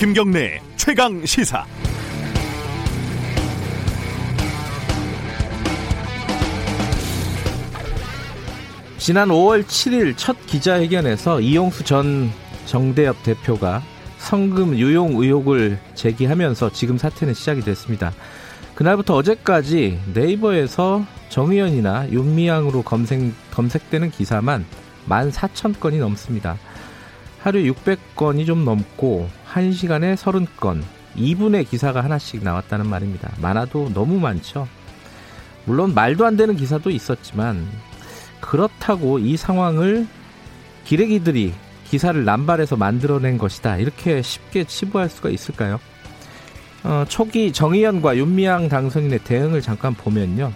김경래 최강 시사. 지난 5월 7일 첫 기자회견에서 이용수 전 정대협 대표가 성금 유용 의혹을 제기하면서 지금 사태는 시작이 됐습니다. 그날부터 어제까지 네이버에서 정의연이나 윤미향으로 검색, 검색되는 기사만 14,000건이 넘습니다. 하루에 600건이 좀 넘고 1시간에 30건, 2분의 기사가 하나씩 나왔다는 말입니다. 많아도 너무 많죠. 물론 말도 안 되는 기사도 있었지만 그렇다고 이 상황을 기레기들이 기사를 남발해서 만들어낸 것이다. 이렇게 쉽게 치부할 수가 있을까요? 어, 초기 정의연과 윤미향 당선인의 대응을 잠깐 보면요.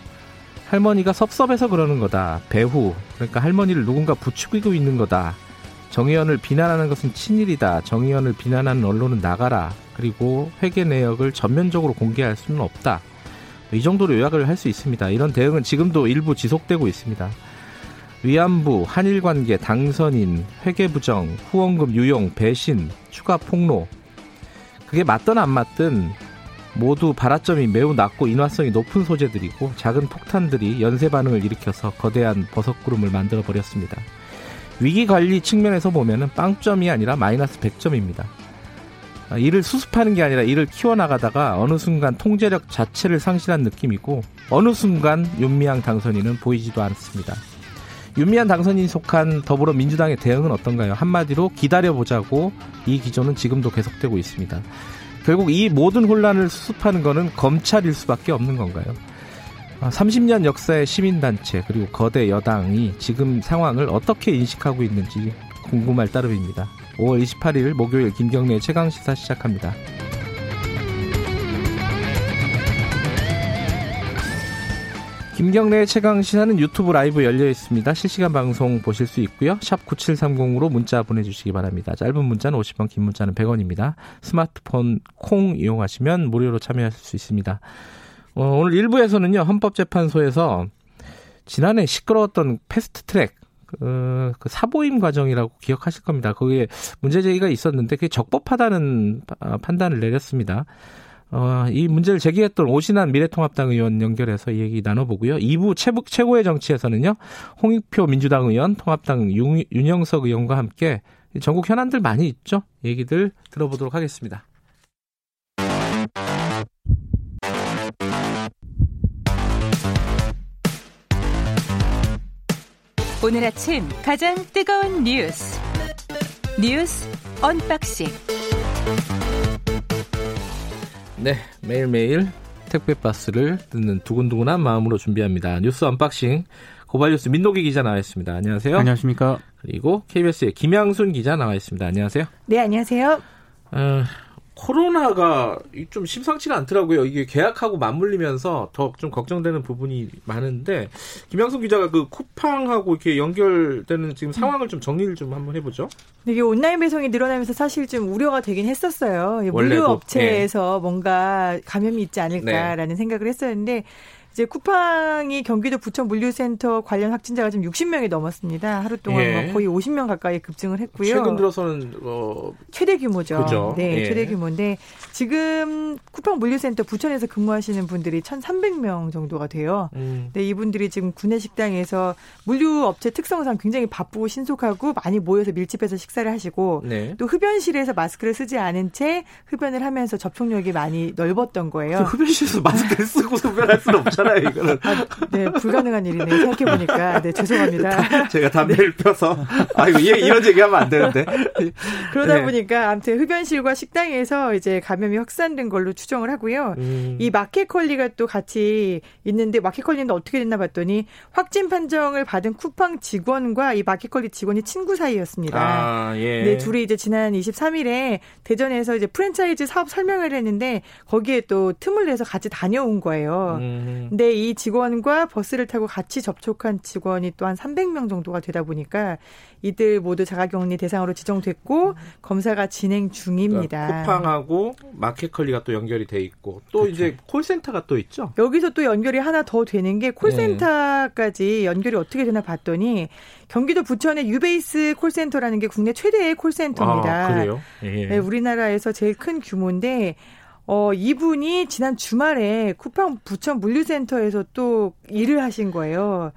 할머니가 섭섭해서 그러는 거다. 배후. 그러니까 할머니를 누군가 부추기고 있는 거다. 정의연을 비난하는 것은 친일이다. 정의연을 비난하는 언론은 나가라. 그리고 회계 내역을 전면적으로 공개할 수는 없다. 이 정도로 요약을 할 수 있습니다. 이런 대응은 지금도 일부 지속되고 있습니다. 위안부, 한일 관계, 당선인, 회계 부정, 후원금 유용, 배신, 추가 폭로. 그게 맞든 안 맞든 모두 발화점이 매우 낮고 인화성이 높은 소재들이고 작은 폭탄들이 연쇄 반응을 일으켜서 거대한 버섯구름을 만들어 버렸습니다. 위기 관리 측면에서 보면은 빵점이 아니라 마이너스 100점입니다. 이를 수습하는 게 아니라 이를 키워나가다가 어느 순간 통제력 자체를 상실한 느낌이고 어느 순간 윤미향 당선인은 보이지도 않습니다. 윤미향 당선인이 속한 더불어민주당의 대응은 어떤가요? 한마디로 기다려보자고 이 기조는 지금도 계속되고 있습니다. 결국 이 모든 혼란을 수습하는 것은 검찰일 수밖에 없는 건가요? 30년 아, 역사의 시민단체 그리고 거대 여당이 지금 상황을 어떻게 인식하고 있는지 궁금할 따름입니다. 5월 28일 목요일 김경래 최강 시사 시작합니다. 김경래의 최강 시사는 유튜브 라이브 열려 있습니다. 실시간 방송 보실 수 있고요. 샵 9730으로 문자 보내주시기 바랍니다. 짧은 문자는 50원, 긴 문자는 100원입니다. 스마트폰 콩 이용하시면 무료로 참여하실 수 있습니다. 어, 오늘 1부에서는요. 헌법재판소에서 지난해 시끄러웠던 패스트트랙 그, 그 사보임 과정이라고 기억하실 겁니다. 거기에 문제 제기가 있었는데 그게 적법하다는 판단을 내렸습니다. 어, 이 문제를 제기했던 오신환 미래통합당 의원 연결해서 이 얘기 나눠보고요. 2부 최고, 최고의 정치에서는요. 홍익표 민주당 의원, 통합당 윤, 윤영석 의원과 함께 전국 현안들 많이 있죠. 얘기들 들어보도록 하겠습니다. 오늘 아침 가장 뜨거운 뉴스 뉴스 unboxing 네, 매일매일 택배 박스를 뜯는 두근두근한 마음으로 준비합니다. 뉴스 언박싱 고발뉴스 민노기 기자 나와 있습니다. 안녕하세요. 안녕하십니까. 그리고 KBS의 김양순 기자 나와 있습니다. 안녕하세요. 네, 안녕하세요. 어, 코로나가 좀 심상치가 않더라고요. 이게 계약하고 맞물리면서 더 좀 걱정되는 부분이 많은데 김양순 기자가 그 쿠팡하고 이렇게 연결되는 지금 상황을 좀 정리를 좀 한번 해보죠. 이게 온라인 배송이 늘어나면서 사실 좀 우려가 되긴 했었어요. 물류 업체에서 네. 뭔가 감염이 있지 않을까라는 네. 생각을 했었는데 이제 쿠팡이 경기도 부천 물류센터 관련 확진자가 지금 60명이 넘었습니다. 하루 동안 예. 뭐 거의 50명 가까이 급증을 했고요. 최근 들어서는 어 최대 규모죠. 그죠? 네, 예. 최대 규모인데 지금 쿠팡 물류센터 부천에서 근무하시는 분들이 1,300명 정도가 돼요. 음. 네, 이분들이 지금 구내 식당에서 물류 업체 특성상 굉장히 바쁘고 신속하고 많이 모여서 밀집해서 식사를 하시고 네. 또 흡연실에서 마스크를 쓰지 않은 채 흡연을 하면서 접촉력이 많이 넓었던 거예요. 흡연실에서 마스크를 쓰고 흡연할 수는 없잖아요. 않잖아요, 이거는. 아, 네, 불가능한 일이네요. 생각해보니까. 네, 죄송합니다. 제가 담배를 네. 펴서. 아, 이거 이런 얘기하면 안 되는데. 그러다 네. 보니까 아무튼 흡연실과 식당에서 이제 감염이 확산된 걸로 추정을 하고요. 음. 이 마켓컬리가 또 같이 있는데 마켓컬리는 어떻게 됐나 봤더니 확진 판정을 받은 쿠팡 직원과 이 마켓컬리 직원이 친구 사이였습니다. 아, 예. 네, 둘이 이제 지난 23일에 대전에서 이제 프랜차이즈 사업 설명을 했는데 거기에 또 틈을 내서 같이 다녀온 거예요. 음. 근데 이 직원과 버스를 타고 같이 접촉한 직원이 또 한 300명 정도가 되다 보니까 이들 모두 자가격리 대상으로 지정됐고 검사가 진행 중입니다. 그러니까 쿠팡하고 마켓컬리가 또 연결이 돼 있고 또 그렇죠. 이제 콜센터가 또 있죠. 여기서 또 연결이 하나 더 되는 게 콜센터까지 네. 연결이 어떻게 되나 봤더니 경기도 부천의 유베이스 콜센터라는 게 국내 최대의 콜센터입니다. 아, 그래요? 예. 네, 우리나라에서 제일 큰 규모인데 어, 이분이 지난 주말에 쿠팡 부천 물류센터에서 또 일을 하신 거예요.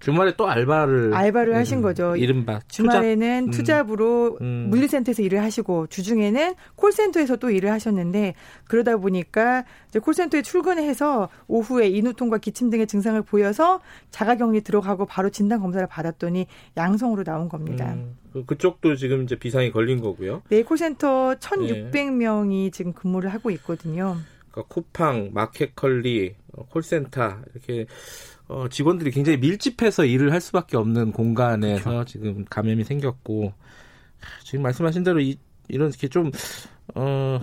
주말에 또 알바를 알바를 음, 하신 거죠. 이른바 주말에는 투잡? 음. 으로 음. 물류센터에서 일을 하시고 주중에는 콜센터에서 또 일을 하셨는데 그러다 보니까 이제 콜센터에 출근해서 오후에 인후통과 기침 등의 증상을 보여서 자가격리 들어가고 바로 진단 검사를 받았더니 양성으로 나온 겁니다. 음. 그, 그쪽도 지금 이제 비상이 걸린 거고요. 네, 콜센터 1,600명이 네. 지금 근무를 하고 있거든요. 그러니까 쿠팡, 마켓컬리, 어, 콜센터 이렇게 어, 직원들이 굉장히 밀집해서 일을 할 수밖에 없는 공간에서 그렇죠. 지금 감염이 생겼고 지금 말씀하신 대로 이, 이런 이렇게 좀 어,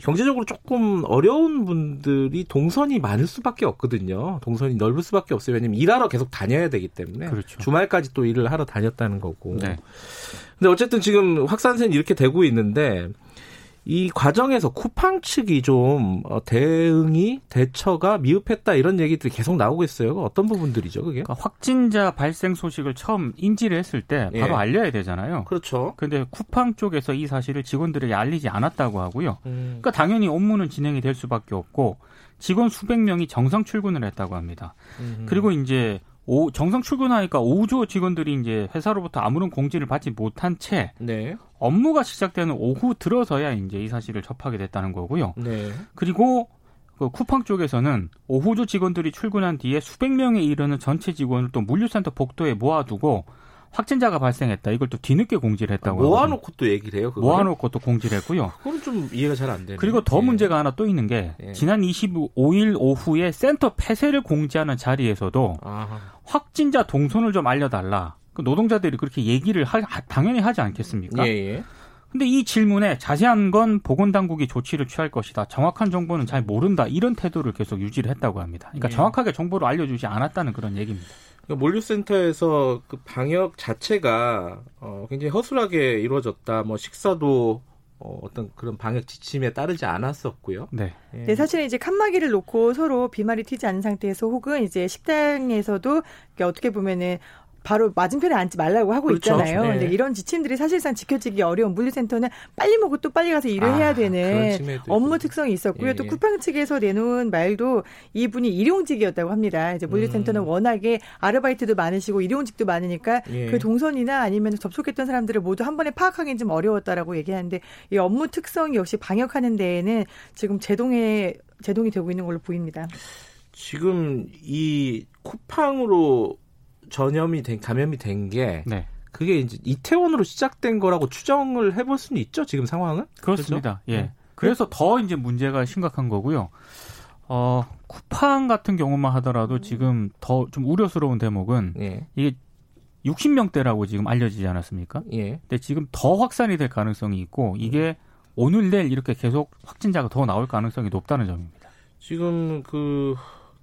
경제적으로 조금 어려운 분들이 동선이 많을 수밖에 없거든요. 동선이 넓을 수밖에 없어요. 왜냐면 일하러 계속 다녀야 되기 때문에 그렇죠. 주말까지 또 일을 하러 다녔다는 거고. 네. 근데 어쨌든 지금 확산세는 이렇게 되고 있는데 이 과정에서 쿠팡 측이 좀 어, 대응이 대처가 미흡했다 이런 얘기들이 계속 나오고 있어요. 어떤 부분들이죠, 그게? 그러니까 확진자 발생 소식을 처음 인지를 했을 때 바로 예. 알려야 되잖아요. 그렇죠. 그런데 쿠팡 쪽에서 이 사실을 직원들에게 알리지 않았다고 하고요. 음. 그러니까 당연히 업무는 진행이 될 수밖에 없고 직원 수백 명이 정상 출근을 했다고 합니다. 음. 그리고 이제 오, 정상 출근하니까 오조 직원들이 이제 회사로부터 아무런 공지를 받지 못한 채 네. 업무가 시작되는 오후 들어서야 이제 이 사실을 접하게 됐다는 거고요. 네. 그리고 그 쿠팡 쪽에서는 오후조 직원들이 출근한 뒤에 수백 명에 이르는 전체 직원을 또 물류센터 복도에 모아두고 확진자가 발생했다. 이걸 또 뒤늦게 공지를 했다고. 모아놓고 또 얘기를 해요. 그거를? 모아놓고 또 공지를 했고요. 그건 좀 이해가 잘 안 되네. 그리고 더 예. 문제가 하나 또 있는 게 예. 지난 25일 오후에 센터 폐쇄를 공지하는 자리에서도 아하. 확진자 동선을 좀 알려달라. 그 노동자들이 그렇게 얘기를 하, 당연히 하지 않겠습니까? 예, 예. 근데 이 질문에 자세한 건 보건당국이 조치를 취할 것이다. 정확한 정보는 잘 모른다. 이런 태도를 계속 유지를 했다고 합니다. 그러니까 예. 정확하게 정보를 알려주지 않았다는 그런 얘기입니다. 그러니까 몰류센터에서 그 방역 자체가 어, 굉장히 허술하게 이루어졌다. 뭐 식사도 어, 어떤 그런 방역 지침에 따르지 않았었고요. 네. 예. 네, 사실은 이제 칸막이를 놓고 서로 비말이 튀지 않은 상태에서 혹은 이제 식당에서도 어떻게 보면은 바로 맞은편에 앉지 말라고 하고 그렇죠. 있잖아요. 네. 근데 이런 지침들이 사실상 지켜지기 어려운 물류센터는 빨리 먹고 또 빨리 가서 일을 아, 해야 되는 업무 특성이 있었고요. 예, 또 예. 쿠팡 측에서 내놓은 말도 이분이 일용직이었다고 합니다. 이제 물류센터는 음. 워낙에 아르바이트도 많으시고 일용직도 많으니까 예. 그 동선이나 아니면 접촉했던 사람들을 모두 한 번에 파악하기는 좀 어려웠다라고 얘기하는데 이 업무 특성이 역시 방역하는 데에는 지금 제동에 제동이 되고 있는 걸로 보입니다. 지금 이 쿠팡으로 전염이 된 감염이 된게 네. 그게 이제 이태원으로 시작된 거라고 추정을 해볼 수는 있죠 지금 상황은 그렇습니다. 그렇죠? 예. 네. 그래서 더 이제 문제가 심각한 거고요. 어 쿠팡 같은 경우만 하더라도 지금 더 좀 우려스러운 대목은 예. 이게 60명대라고 지금 알려지지 않았습니까? 예. 근데 지금 더 확산이 될 가능성이 있고 이게 오늘 내일 이렇게 계속 확진자가 더 나올 가능성이 높다는 점입니다. 지금 그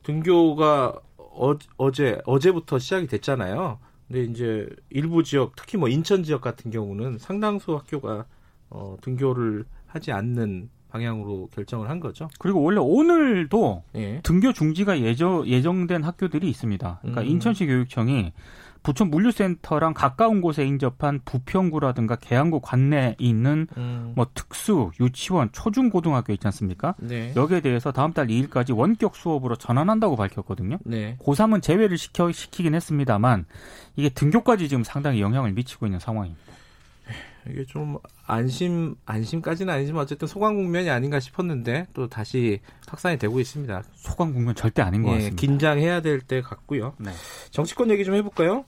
등교가 어, 어제 어제부터 시작이 됐잖아요. 근데 이제 일부 지역 특히 뭐 인천 지역 같은 경우는 상당수 학교가 어, 등교를 하지 않는 방향으로 결정을 한 거죠. 그리고 원래 오늘도 예. 등교 중지가 예정 예정된 학교들이 있습니다. 그러니까 음. 인천시 교육청이 부천 물류센터랑 가까운 곳에 인접한 부평구라든가 계양구 관내에 있는 음. 뭐 특수, 유치원, 초중고등학교 있지 않습니까? 네. 여기에 대해서 다음 달 2일까지 원격 수업으로 전환한다고 밝혔거든요. 네. 고3은 제외를 시켜, 시키긴 했습니다만 이게 등교까지 지금 상당히 영향을 미치고 있는 상황입니다. 이게 좀 안심 안심까지는 아니지만 어쨌든 소강 국면이 아닌가 싶었는데 또 다시 확산이 되고 있습니다. 소강 국면 절대 아닌 것 예, 같습니다. 긴장해야 될 때 같고요. 네. 정치권 얘기 좀 해볼까요?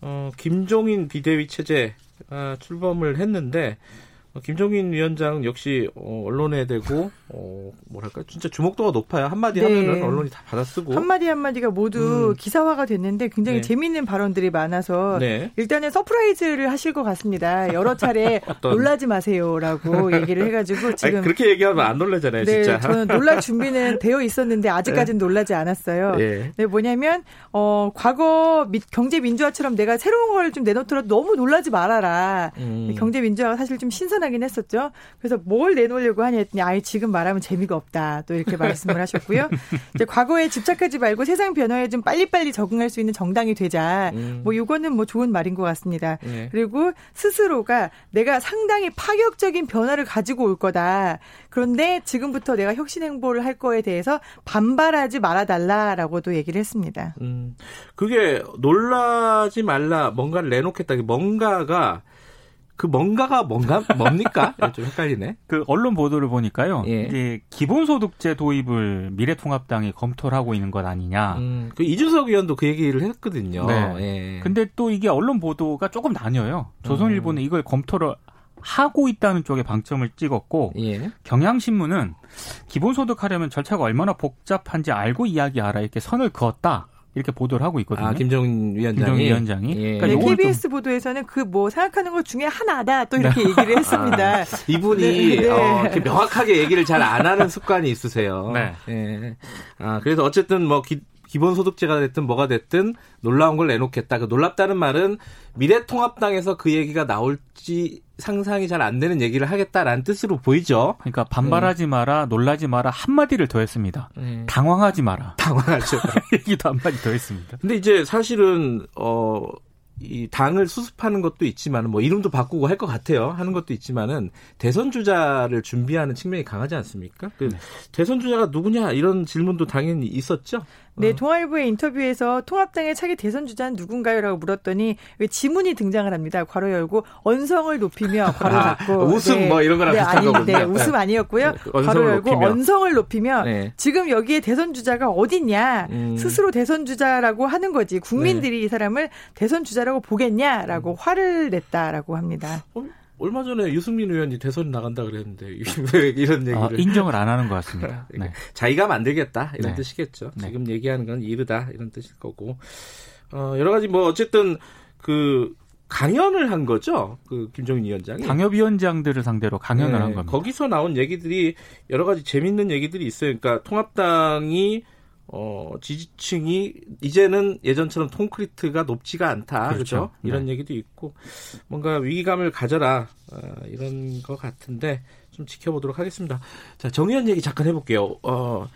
어, 김종인 비대위 체제 아, 출범을 했는데 김종인 위원장 역시 어, 언론에 대고 어, 뭐랄까 진짜 주목도가 높아요. 한마디 네. 하면은 언론이 다 받아쓰고 한마디 한마디가 모두 음. 기사화가 됐는데 굉장히 네. 재미있는 발언들이 많아서 네. 일단은 surprise를 하실 것 같습니다. 여러 차례 어떤... 놀라지 마세요라고 얘기를 해가지고 지금 아니, 그렇게 얘기하면 안 놀라잖아요. 네, 진짜 저는 놀랄 준비는 되어 있었는데 아직까지는 네. 놀라지 않았어요. 네. 네, 뭐냐면 어, 과거 미, 경제 민주화처럼 내가 새로운 걸 좀 내놓더라도 너무 놀라지 말아라. 음. 경제 민주화가 사실 좀 신선 하긴 했었죠. 그래서 뭘 내놓으려고 하냐 했더니 아예 지금 말하면 재미가 없다. 또 이렇게 말씀을 하셨고요. 이제 과거에 집착하지 말고 세상 변화에 좀 빨리빨리 적응할 수 있는 정당이 되자. 음. 뭐 이거는 뭐 좋은 말인 것 같습니다. 네. 그리고 스스로가 내가 상당히 파격적인 변화를 가지고 올 거다. 그런데 지금부터 내가 혁신 행보를 할 거에 대해서 반발하지 말아달라라고도 얘기를 했습니다. 음, 그게 놀라지 말라 뭔가를 내놓겠다. 뭔가가 그 뭔가가 뭔가 뭡니까? 좀 헷갈리네. 그 언론 보도를 보니까요. 예. 이제 기본소득제 도입을 미래통합당이 검토를 하고 있는 것 아니냐. 음, 그 이준석 의원도 그 얘기를 했거든요. 네. 예. 근데 또 이게 언론 보도가 조금 나뉘어요. 조선일보는 음. 이걸 검토를 하고 있다는 쪽에 방점을 찍었고 예. 경향신문은 기본소득 하려면 절차가 얼마나 복잡한지 알고 이야기하라 이렇게 선을 그었다. 이렇게 보도를 하고 있거든요. 아, 김정인 위원장이. 김정인 위원장이. 예. 그러니까 네, KBS 좀... 보도에서는 그 뭐 생각하는 것 중에 하나다 또 이렇게 네. 얘기를 했습니다. 아, 이분이 네, 네. 어, 명확하게 얘기를 잘 안 하는 습관이 있으세요. 네. 예. 아, 그래서 어쨌든 뭐 기, 기본소득제가 됐든 뭐가 됐든 놀라운 걸 내놓겠다. 그 놀랍다는 말은 미래통합당에서 그 얘기가 나올지 상상이 잘 안 되는 얘기를 하겠다라는 뜻으로 보이죠. 그러니까 반발하지 네. 마라, 놀라지 마라 한 마디를 더했습니다. 네. 당황하지 마라. 당황하죠. 얘기도 한 마디 더했습니다. 근데 이제 사실은 어. 이 당을 수습하는 것도 있지만 뭐 이름도 바꾸고 할 것 같아요. 하는 것도 있지만은 대선 주자를 준비하는 측면이 강하지 않습니까? 그 네. 대선 주자가 누구냐 이런 질문도 당연히 있었죠. 네, 동아일보의 어. 인터뷰에서 통합당의 차기 대선 주자는 누군가요라고 물었더니 왜 지문이 등장을 합니다. 괄호 열고 언성을 높이며 괄호 닫고 아, 웃음 네. 뭐 이런 거랑 네, 비슷한 아니, 네, 웃음 아니었고요. 네, 괄호 열고 높이며. 언성을 높이며 네. 지금 여기에 대선 주자가 어딨냐 음. 스스로 대선 주자라고 하는 거지 국민들이 네. 이 사람을 대선 주자라고 보겠냐라고 음. 화를 냈다라고 합니다. 어? 얼마 전에 유승민 의원이 대선 나간다 그랬는데 이런 얘기를 아, 인정을 안 하는 것 같습니다. 네. 자기가 만들겠다 이런 네. 뜻이겠죠. 네. 지금 얘기하는 건 이르다 이런 뜻일 거고 어, 여러 가지 뭐 어쨌든 그 강연을 한 거죠. 그 김정인 위원장이 당협위원장들을 상대로 강연을 네. 한 겁니다. 거기서 나온 얘기들이 여러 가지 재밌는 얘기들이 있어요. 그러니까 통합당이 어, 지지층이 이제는 예전처럼 콘크리트가 높지가 않다. 그렇죠. 그렇죠? 이런 네. 얘기도 있고 뭔가 위기감을 가져라. 어, 이런 것 같은데 좀 지켜보도록 하겠습니다. 자, 정의연 얘기 잠깐 해볼게요. 어,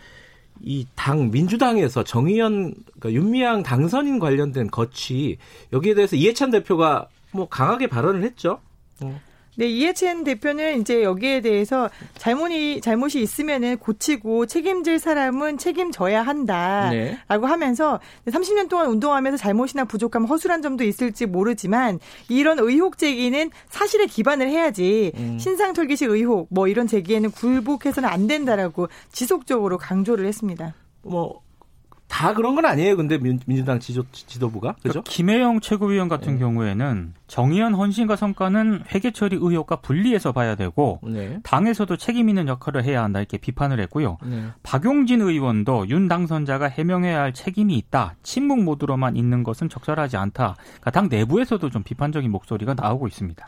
이 당 민주당에서 정의연 그러니까 윤미향 당선인 관련된 거취 여기에 대해서 이해찬 대표가 뭐 강하게 발언을 했죠. 어. 네, 이해찬 대표는 이제 여기에 대해서 잘못이 잘못이 있으면은 고치고 책임질 사람은 책임져야 한다라고 네. 하면서 30년 동안 운동하면서 잘못이나 부족함, 허술한 점도 있을지 모르지만 이런 의혹 제기는 사실에 기반을 해야지 음. 신상 털기식 의혹 뭐 이런 제기에는 굴복해서는 안 된다라고 지속적으로 강조를 했습니다. 뭐 다 그런 건 아니에요. 근데 민, 주당 지도, 지도부가 그죠? 그러니까 김혜영 최고위원 같은 네. 경우에는 정의연 헌신과 성과는 회계 처리 의혹과 분리해서 봐야 되고 네. 당에서도 책임 있는 역할을 해야 한다 이렇게 비판을 했고요. 네. 박용진 의원도 윤 당선자가 해명해야 할 책임이 있다. 침묵 모드로만 있는 것은 적절하지 않다. 그러니까 당 내부에서도 좀 비판적인 목소리가 나오고 있습니다.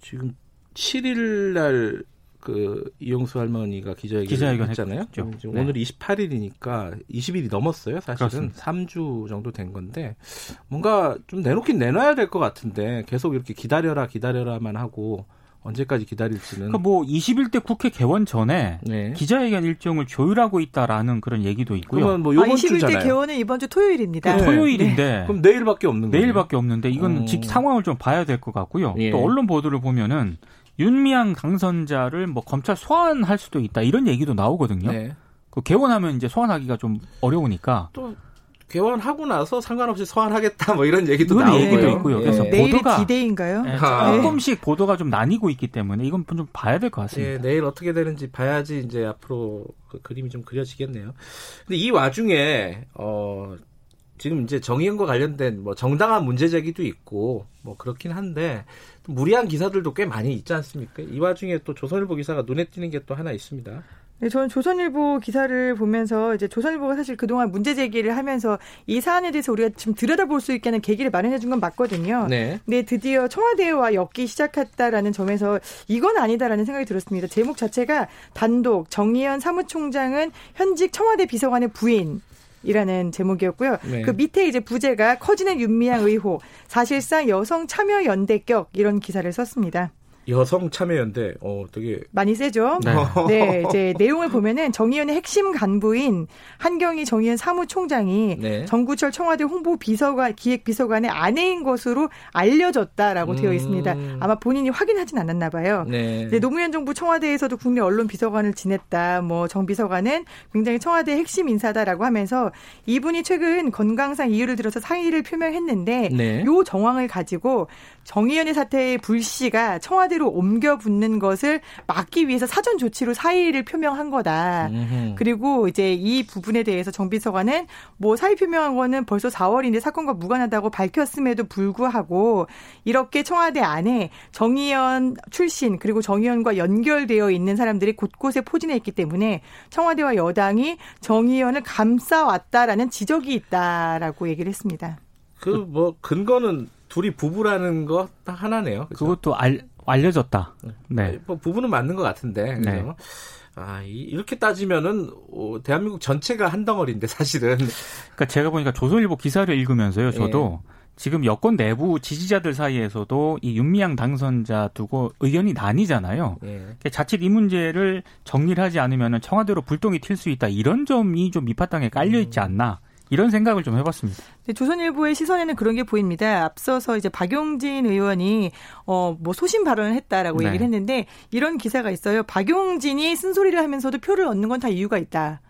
지금 7일 날 그 이용수 할머니가 기자회견, 기자회견 했잖아요. 네. 오늘 28일이니까 20일이 넘었어요. 사실은 그렇습니다. 3주 정도 된 건데 뭔가 좀 내놓긴 내놔야 될 것 같은데 계속 이렇게 기다려라 기다려라만 하고 언제까지 기다릴지는. 그러니까 뭐 21대 국회 개원 전에 네. 기자회견 일정을 조율하고 있다라는 그런 얘기도 있고요. 그러면 뭐 이번 아, 21대 주잖아요. 개원은 이번 주 토요일입니다. 네. 토요일인데 네. 그럼 내일밖에 없는 거예요. 내일밖에 없는데 이건 음. 상황을 좀 봐야 될 것 같고요. 예. 또 언론 보도를 보면은 윤미향 당선자를 뭐 검찰 소환할 수도 있다 이런 얘기도 나오거든요. 네. 그 개원하면 이제 소환하기가 좀 어려우니까 또 개원하고 나서 상관없이 소환하겠다 뭐 이런 얘기도 나오고요. 얘기도 있고요. 그래서 네. 보도가 디데이인가요? 네, 조금씩 보도가 좀 나뉘고 있기 때문에 이건 좀 봐야 될 것 같습니다. 네, 내일 어떻게 되는지 봐야지 이제 앞으로 그 그림이 좀 그려지겠네요. 근데 이 와중에 어 지금 이제 정의연과 관련된 뭐 정당한 문제 제기도 있고 뭐 그렇긴 한데 무리한 기사들도 꽤 많이 있지 않습니까? 이 와중에 또 조선일보 기사가 눈에 띄는 게 또 하나 있습니다. 네, 저는 조선일보 기사를 보면서 이제 조선일보가 사실 그동안 문제 제기를 하면서 이 사안에 대해서 우리가 지금 들여다볼 수 있게 하는 계기를 마련해 준 건 맞거든요. 네. 네, 드디어 청와대와 엮기 시작했다라는 점에서 이건 아니다라는 생각이 들었습니다. 제목 자체가 단독 정의연 사무총장은 현직 청와대 비서관의 부인 이라는 제목이었고요. 네. 그 밑에 이제 부제가 커지는 윤미향 의혹, 사실상 여성 참여 연대격 이런 기사를 썼습니다. 여성 참여연대, 어, 되게. 많이 세죠? 네. 네. 이제 내용을 보면은 정의연의 핵심 간부인 한경희 정의연 사무총장이 네. 정구철 청와대 홍보 비서관, 기획 비서관의 아내인 것으로 알려졌다라고 음. 되어 있습니다. 아마 본인이 확인하진 않았나 봐요. 네. 노무현 정부 청와대에서도 국내 언론 비서관을 지냈다. 뭐 정 비서관은 굉장히 청와대 핵심 인사다라고 하면서 이분이 최근 건강상 이유를 들어서 상의를 표명했는데 네. 요 정황을 가지고 정의연의 사태의 불씨가 청와대 로 옮겨 붙는 것을 막기 위해서 사전 조치로 사의를 표명한 거다. 음흠. 그리고 이제 이 부분에 대해서 정 비서관은 뭐 사의 표명한 거는 벌써 4월인데 사건과 무관하다고 밝혔음에도 불구하고 이렇게 청와대 안에 정의연 출신 그리고 정의연과 연결되어 있는 사람들이 곳곳에 포진해 있기 때문에 청와대와 여당이 정의연을 감싸왔다라는 지적이 있다라고 얘기를 했습니다. 그 뭐 근거는 둘이 부부라는 거딱 하나네요. 그죠? 그것도 알, 알려졌다. 네. 뭐 부부는 맞는 것 같은데. 그죠? 네. 아, 이렇게 따지면은 어, 대한민국 전체가 한 덩어리인데 사실은. 그러니까 제가 보니까 조선일보 기사를 읽으면서요. 저도 예. 지금 여권 내부 지지자들 사이에서도 이 윤미향 당선자 두고 의견이 나뉘잖아요. 예. 자칫 이 문제를 정리를 하지 않으면 청와대로 불똥이 튈 수 있다 이런 점이 좀 밑바탕에 깔려 있지 음. 않나. 이런 생각을 좀 해봤습니다. 네, 조선일보의 시선에는 그런 게 보입니다. 앞서서 이제 박용진 의원이 어 뭐 소신 발언을 했다라고 네. 얘기를 했는데 이런 기사가 있어요. 박용진이 쓴소리를 하면서도 표를 얻는 건 다 이유가 있다.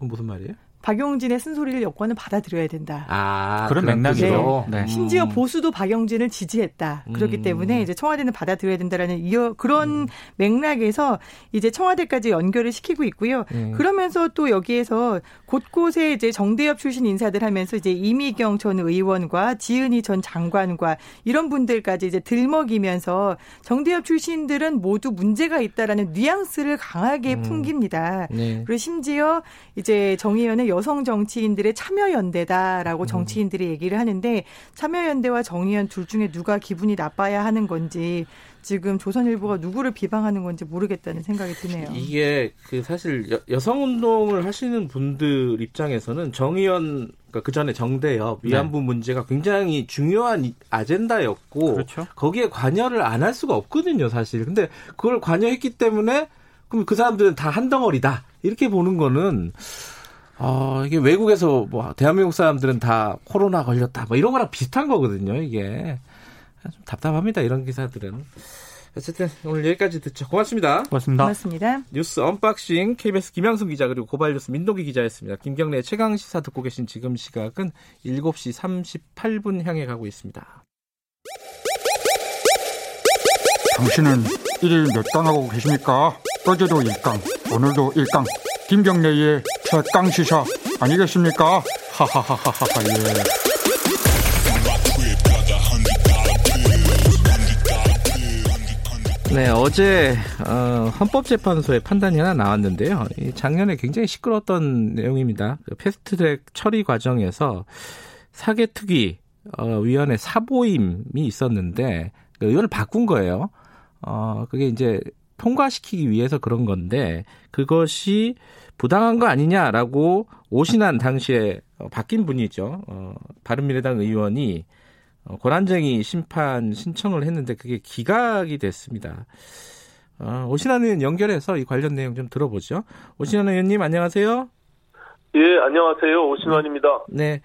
무슨 말이에요? 박용진의 쓴소리를 여권은 받아들여야 된다. 아, 그런 맥락이죠. 네. 네. 심지어 음. 보수도 박용진을 지지했다. 그렇기 음. 때문에 이제 청와대는 받아들여야 된다라는 이어 그런 음. 맥락에서 이제 청와대까지 연결을 시키고 있고요. 음. 그러면서 또 여기에서 곳곳에 이제 정대협 출신 인사들 하면서 이제 이미경 전 의원과 지은희 전 장관과 이런 분들까지 이제 들먹이면서 정대협 출신들은 모두 문제가 있다라는 뉘앙스를 강하게 음. 풍깁니다. 네. 그리고 심지어 이제 정의연은 여성 정치인들의 참여연대다라고 음. 정치인들이 얘기를 하는데 참여연대와 정의연 둘 중에 누가 기분이 나빠야 하는 건지 지금 조선일보가 누구를 비방하는 건지 모르겠다는 생각이 드네요. 이게 그 사실 여, 성 운동을 하시는 분들 입장에서는 정의연 그러니까 그 전에 정대협 위안부 네. 문제가 굉장히 중요한 아젠다였고 그렇죠. 거기에 관여를 안 할 수가 없거든요, 사실. 근데 그걸 관여했기 때문에 그럼 그 사람들은 다 한 덩어리다 이렇게 보는 거는 어, 이게 외국에서 뭐 대한민국 사람들은 다 코로나 걸렸다 뭐 이런 거랑 비슷한 거거든요. 이게 좀 답답합니다. 이런 기사들은. 어쨌든 오늘 여기까지 듣죠. 고맙습니다. 고맙습니다. 고맙습니다. 뉴스 unboxing KBS 김양순 기자 그리고 고발뉴스 민동기 기자였습니다. 김경래 최강 시사 듣고 계신 지금 시각은 7시 38분 향해 가고 있습니다. 당신은 일일 몇 강하고 계십니까? 어제도 1강, 오늘도 1강. 김경래의 최강 시사 아니겠습니까? 하하하하하 예. 네, 어제 어, 헌법재판소의 판단이 하나 나왔는데요. 작년에 굉장히 시끄러웠던 내용입니다. 그 패스트트랙 처리 과정에서 사개특위 어, 위원회 사보임이 있었는데 그 이걸 바꾼 거예요. 어, 그게 이제 통과시키기 위해서 그런 건데 그것이 부당한 거 아니냐라고 오신한 당시에 어, 바뀐 분이죠. 어, 바른미래당 의원이 어, 권한쟁의 심판 신청을 했는데 그게 기각이 됐습니다. 어, 오신한 의원 연결해서 이 관련 내용 좀 들어보죠. 오신한 의원님 안녕하세요. 예, 안녕하세요. 오신환입니다. 네.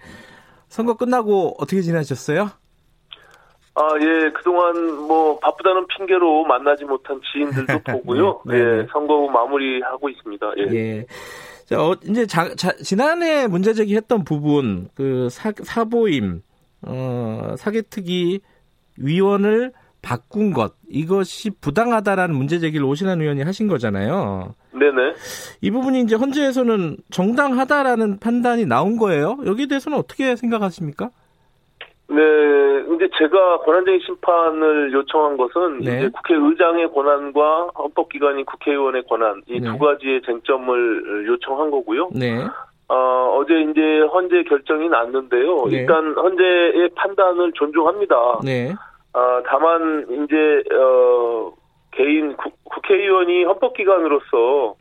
선거 끝나고 어떻게 지내셨어요? 아, 예, 그동안 뭐 바쁘다는 핑계로 만나지 못한 지인들도 보고요. 네, 네. 예, 선거 마무리하고 있습니다. 예. 예. 자, 어, 이제 자, 자, 지난해 문제 제기했던 부분, 그 사, 사보임, 어, 사개특위 위원을 바꾼 것 이것이 부당하다라는 문제 제기를 오신환 의원이 하신 거잖아요. 네네. 이 부분이 이제 헌재에서는 정당하다라는 판단이 나온 거예요. 여기에 대해서는 어떻게 생각하십니까? 네, 이제 제가 권한쟁의 심판을 요청한 것은 네. 이제 국회의장의 권한과 헌법기관인 국회의원의 권한 이두 네. 가지의 쟁점을 요청한 거고요. 네. 어, 어제 이제 헌재 결정이 났는데요. 네. 일단 헌재의 판단을 존중합니다. 네. 아, 다만 이제 어, 개인 국, 국회의원이 헌법기관으로서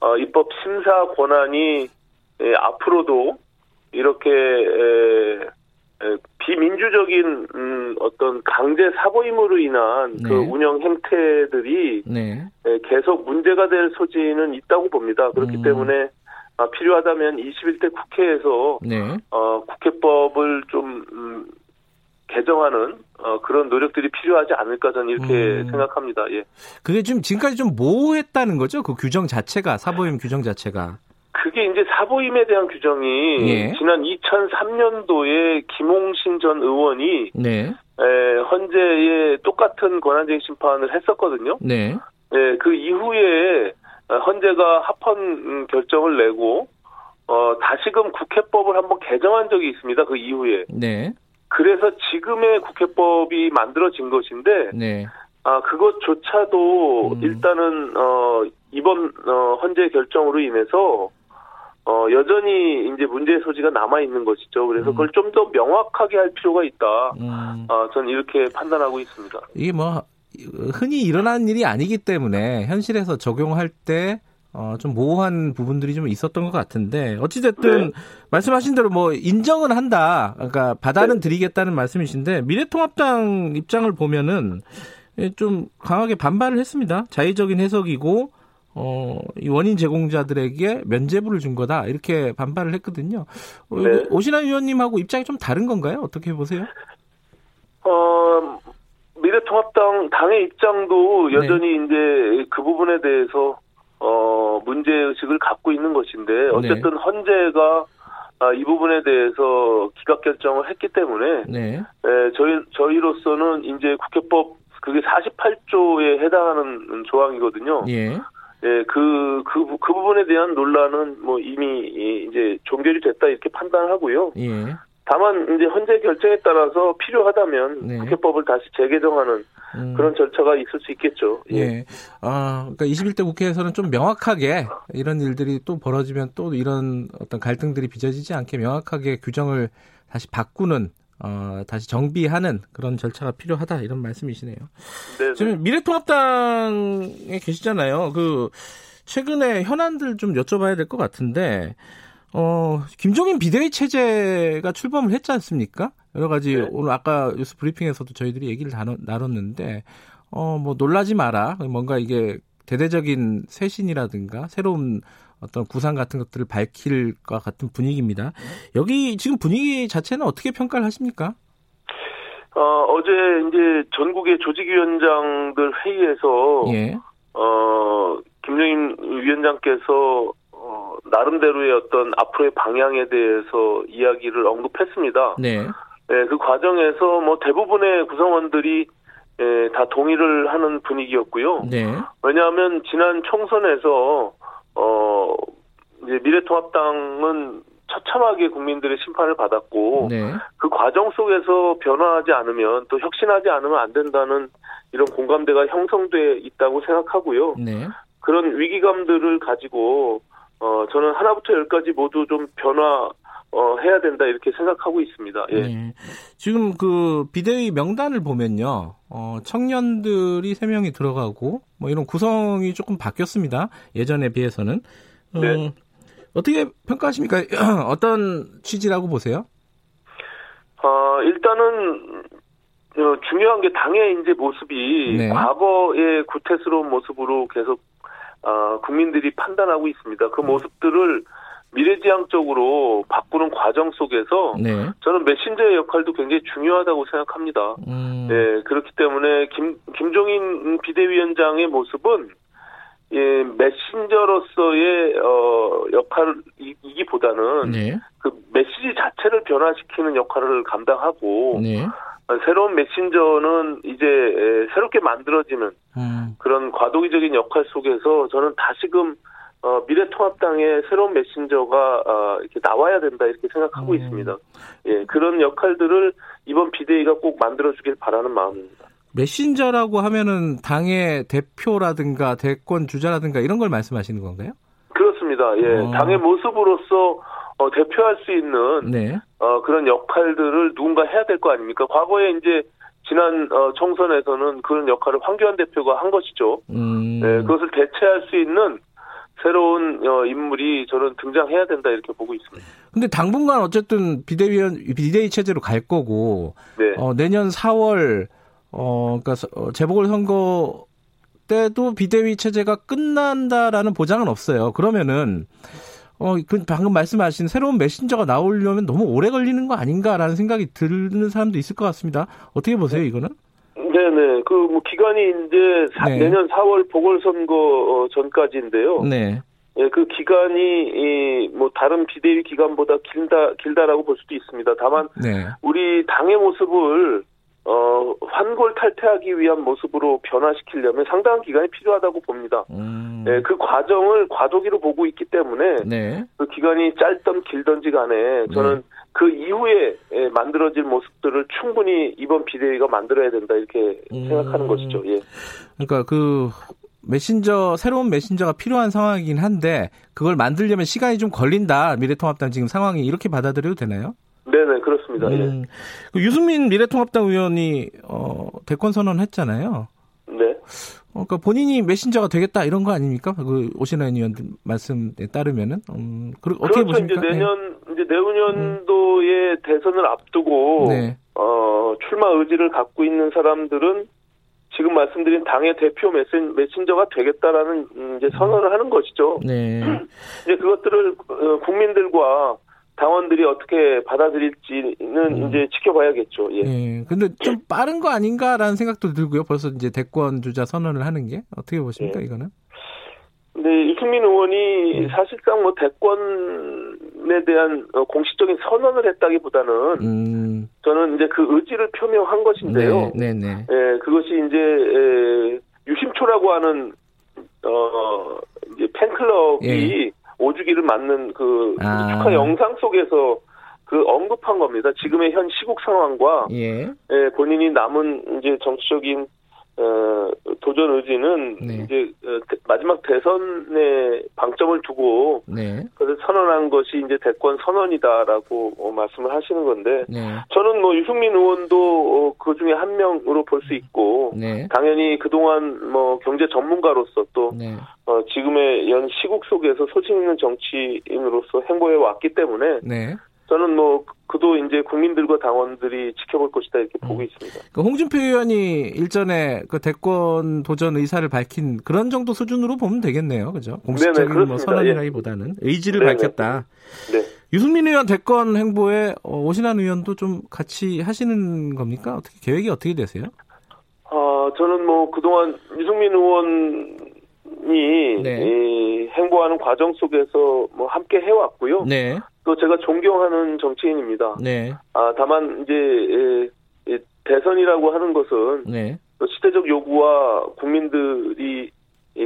어, 입법 심사 권한이 예, 앞으로도 이렇게 에, 에, 비민주적인 음, 어떤 강제 사보임으로 인한 그 네. 운영 행태들이 네. 에, 계속 문제가 될 소지는 있다고 봅니다. 그렇기 음. 때문에 아, 필요하다면 21대 국회에서 네. 어, 국회법을 좀 음, 개정하는 어, 그런 노력들이 필요하지 않을까 저는 이렇게 음. 생각합니다. 예. 그게 지금 지금까지 좀 모호했다는 거죠. 그 규정 자체가 사보임 규정 자체가. 그게 이제 사보임에 대한 규정이 예. 지난 2003년도에 김홍신 전 의원이 네. 에, 헌재에 똑같은 권한쟁의 심판을 했었거든요. 네. 예, 그 이후에 어, 헌재가 합헌 음, 결정을 내고 어, 다시금 국회법을 한번 개정한 적이 있습니다. 그 이후에. 네. 그래서 지금의 국회법이 만들어진 것인데 네. 아 그것조차도 음. 일단은 어 이번 어 헌재 결정으로 인해서 어 여전히 이제 문제의 소지가 남아 있는 것이죠. 그래서 음. 그걸 좀 더 명확하게 할 필요가 있다. 음. 아전 이렇게 판단하고 있습니다. 이게 뭐 흔히 일어나는 일이 아니기 때문에 현실에서 적용할 때 어, 좀 모호한 부분들이 좀 있었던 것 같은데 어찌됐든 네. 말씀하신 대로 뭐 인정은 한다, 그러니까 받아는 네. 드리겠다는 말씀이신데 미래통합당 입장을 보면은 예, 좀 강하게 반발을 했습니다. 자의적인 해석이고 어, 이 원인 제공자들에게 면죄부를 준 거다 이렇게 반발을 했거든요. 어, 네. 오신환 의원님하고 입장이 좀 다른 건가요? 어떻게 보세요? 어 미래통합당 당의 입장도 네. 여전히 이제 그 부분에 대해서 어 문제 의식을 갖고 있는 것인데 어쨌든 헌재가 아, 이 부분에 대해서 기각 결정을 했기 때문에 네. 에, 저희 저희로서는 이제 국회법 그게 48조에 해당하는 조항이거든요. 예. 예, 그, 그, 부- 그 부분에 대한 논란은 뭐 이미 이제 종결이 됐다 이렇게 판단하고요. 예. 다만 이제 헌재 결정에 따라서 필요하다면 네. 국회법을 다시 재개정하는 음. 그런 절차가 있을 수 있겠죠. 예. 예. 아, 그러니까 21대 국회에서는 좀 명확하게 이런 일들이 또 벌어지면 또 이런 어떤 갈등들이 빚어지지 않게 명확하게 규정을 다시 바꾸는 어, 다시 정비하는 그런 절차가 필요하다 이런 말씀이시네요. 네, 지금 미래통합당에 계시잖아요. 그 최근에 현안들 좀 여쭤봐야 될 것 같은데 어, 김종인 비대위 체제가 출범을 했지 않습니까? 여러 가지 네. 오늘 아까 뉴스 브리핑에서도 저희들이 얘기를 나눴, 나눴는데 어, 뭐 놀라지 마라. 뭔가 이게 대대적인 쇄신이라든가 새로운 어떤 구상 같은 것들을 밝힐 것 같은 분위기입니다. 여기 지금 분위기 자체는 어떻게 평가를 하십니까? 어, 어제 이제 전국의 조직위원장들 회의에서 예. 어, 김정인 위원장께서 어, 나름대로의 어떤 앞으로의 방향에 대해서 이야기를 언급했습니다. 네. 예, 그 과정에서 뭐 대부분의 구성원들이 예, 다 동의를 하는 분위기였고요. 네. 왜냐하면 지난 총선에서 어 이제 미래통합당은 처참하게 국민들의 심판을 받았고 네. 그 과정 속에서 변화하지 않으면 또 혁신하지 않으면 안 된다는 이런 공감대가 형성돼 있다고 생각하고요. 네. 그런 위기감들을 가지고 어 저는 하나부터 열까지 모두 좀 변화 어 해야 된다 이렇게 생각하고 있습니다. 예. 네. 지금 그 비대위 명단을 보면요. 어, 청년들이 세명이 들어가고 뭐 이런 구성이 조금 바뀌었습니다. 예전에 비해서는. 어, 네. 어떻게 평가하십니까? 어떤 취지라고 보세요? 어, 일단은 어, 중요한 게 당의 이제 모습이 네. 과거의 구태스러운 모습으로 계속 어, 국민들이 판단하고 있습니다. 그 모습들을 미래지향적으로 바꾸는 과정 속에서 네. 저는 메신저의 역할도 굉장히 중요하다고 생각합니다. 음, 네, 그렇기 때문에 김 김종인 비대위원장의 모습은 예, 메신저로서의 어 역할이기보다는 네. 그 메시지 자체를 변화시키는 역할을 감당하고 네. 새로운 메신저는 이제 새롭게 만들어지는 음. 그런 과도기적인 역할 속에서 저는 다시금 어, 미래통합당의 새로운 메신저가 어, 이렇게 나와야 된다 이렇게 생각하고 음. 있습니다. 예, 그런 역할들을 이번 비대위가 꼭 만들어주길 바라는 마음입니다. 메신저라고 하면은 당의 대표라든가 대권 주자라든가 이런 걸 말씀하시는 건가요? 그렇습니다. 예, 어. 당의 모습으로서 어, 대표할 수 있는 네. 어, 그런 역할들을 누군가 해야 될 거 아닙니까? 과거에 이제 지난 어, 총선에서는 그런 역할을 황교안 대표가 한 것이죠. 음. 네, 그것을 대체할 수 있는 새로운 어, 인물이 저는 등장해야 된다 이렇게 보고 있습니다. 근데 당분간 어쨌든 비대위원 비대위 체제로 갈 거고 네. 어, 내년 4월 어 그러니까 어, 재보궐 선거 때도 비대위 체제가 끝난다라는 보장은 없어요. 그러면은 어, 그 방금 말씀하신 새로운 메신저가 나오려면 너무 오래 걸리는 거 아닌가라는 생각이 드는 사람도 있을 것 같습니다. 어떻게 보세요, 이거는? 네네. 그, 뭐, 기간이 이제 네. 내년 4월 보궐선거 어, 전까지인데요. 네. 예, 그 기간이, 이, 뭐, 다른 비대위 기간보다 길다, 길다라고 볼 수도 있습니다. 다만, 네. 우리 당의 모습을 어, 환골 탈퇴하기 위한 모습으로 변화시키려면 상당한 기간이 필요하다고 봅니다. 음. 네, 그 과정을 과도기로 보고 있기 때문에 네. 그 기간이 짧던 길던지 간에 저는 네. 그 이후에 만들어질 모습들을 충분히 이번 비대위가 만들어야 된다 이렇게 음. 생각하는 것이죠. 예. 그러니까 그 메신저 새로운 메신저가 필요한 상황이긴 한데 그걸 만들려면 시간이 좀 걸린다. 미래통합당 지금 상황이 이렇게 받아들여도 되나요? 네네 그렇습니다. 음, 예. 유승민 미래통합당 의원이 어, 대권 선언했잖아요. 네. 어, 그러니까 본인이 메신저가 되겠다 이런 거 아닙니까? 그 오신환 의원 말씀에 따르면은 음, 그, 어떻게 그렇죠. 보십니까? 이제 내년 네. 이제 내후년도에 음. 대선을 앞두고 네. 어, 출마 의지를 갖고 있는 사람들은 지금 말씀드린 당의 대표 메신, 메신저가 되겠다라는 음, 이제 선언을 하는 것이죠. 네. 이제 그것들을 어, 국민들과 당원들이 어떻게 받아들일지는 음. 이제 지켜봐야겠죠. 예. 예. 근데 좀 빠른 거 아닌가라는 생각도 들고요. 벌써 이제 대권 주자 선언을 하는 게 어떻게 보십니까, 예. 이거는? 네, 이승민 의원이 음. 사실상 뭐 대권에 대한 어, 공식적인 선언을 했다기보다는 음. 저는 이제 그 의지를 표명한 것인데요. 네, 네, 네. 예, 그것이 이제 에, 유심초라고 하는 어 이제 팬클럽이 예. 오주기를 맞는 그 아. 축하 영상 속에서 그 언급한 겁니다. 지금의 현 시국 상황과 예. 예 본인이 남은 이제 정치적인 어, 도전 의지는 네. 이제 어, 마지막 대선에 방점을 두고 네. 그래서 선언한 것이 이제 대권 선언이다라고 어, 말씀을 하시는 건데 네. 저는 뭐 유승민 의원도 어, 그 중에 한 명으로 볼 수 있고 네. 당연히 그동안 뭐 경제 전문가로서 또 네. 어, 지금의 연 시국 속에서 소신 있는 정치인으로서 행보해 왔기 때문에 네. 저는 뭐 그도 이제 국민들과 당원들이 지켜볼 것이다 이렇게 음. 보고 있습니다. 그 홍준표 의원이 일전에 그 대권 도전 의사를 밝힌 그런 정도 수준으로 보면 되겠네요, 그죠? 공식적인 네네, 뭐 선언이라기보다는 예. 의지를 네네. 밝혔다. 네. 유승민 의원 대권 행보에 어, 오신환 의원도 좀 같이 하시는 겁니까? 어떻게 계획이 어떻게 되세요? 아 저는 뭐 그동안 유승민 의원 이 네. 이 행보하는 과정 속에서 뭐 함께 해왔고요. 네. 또 제가 존경하는 정치인입니다. 네. 아 다만 이제 예, 대선이라고 하는 것은 네. 시대적 요구와 국민들이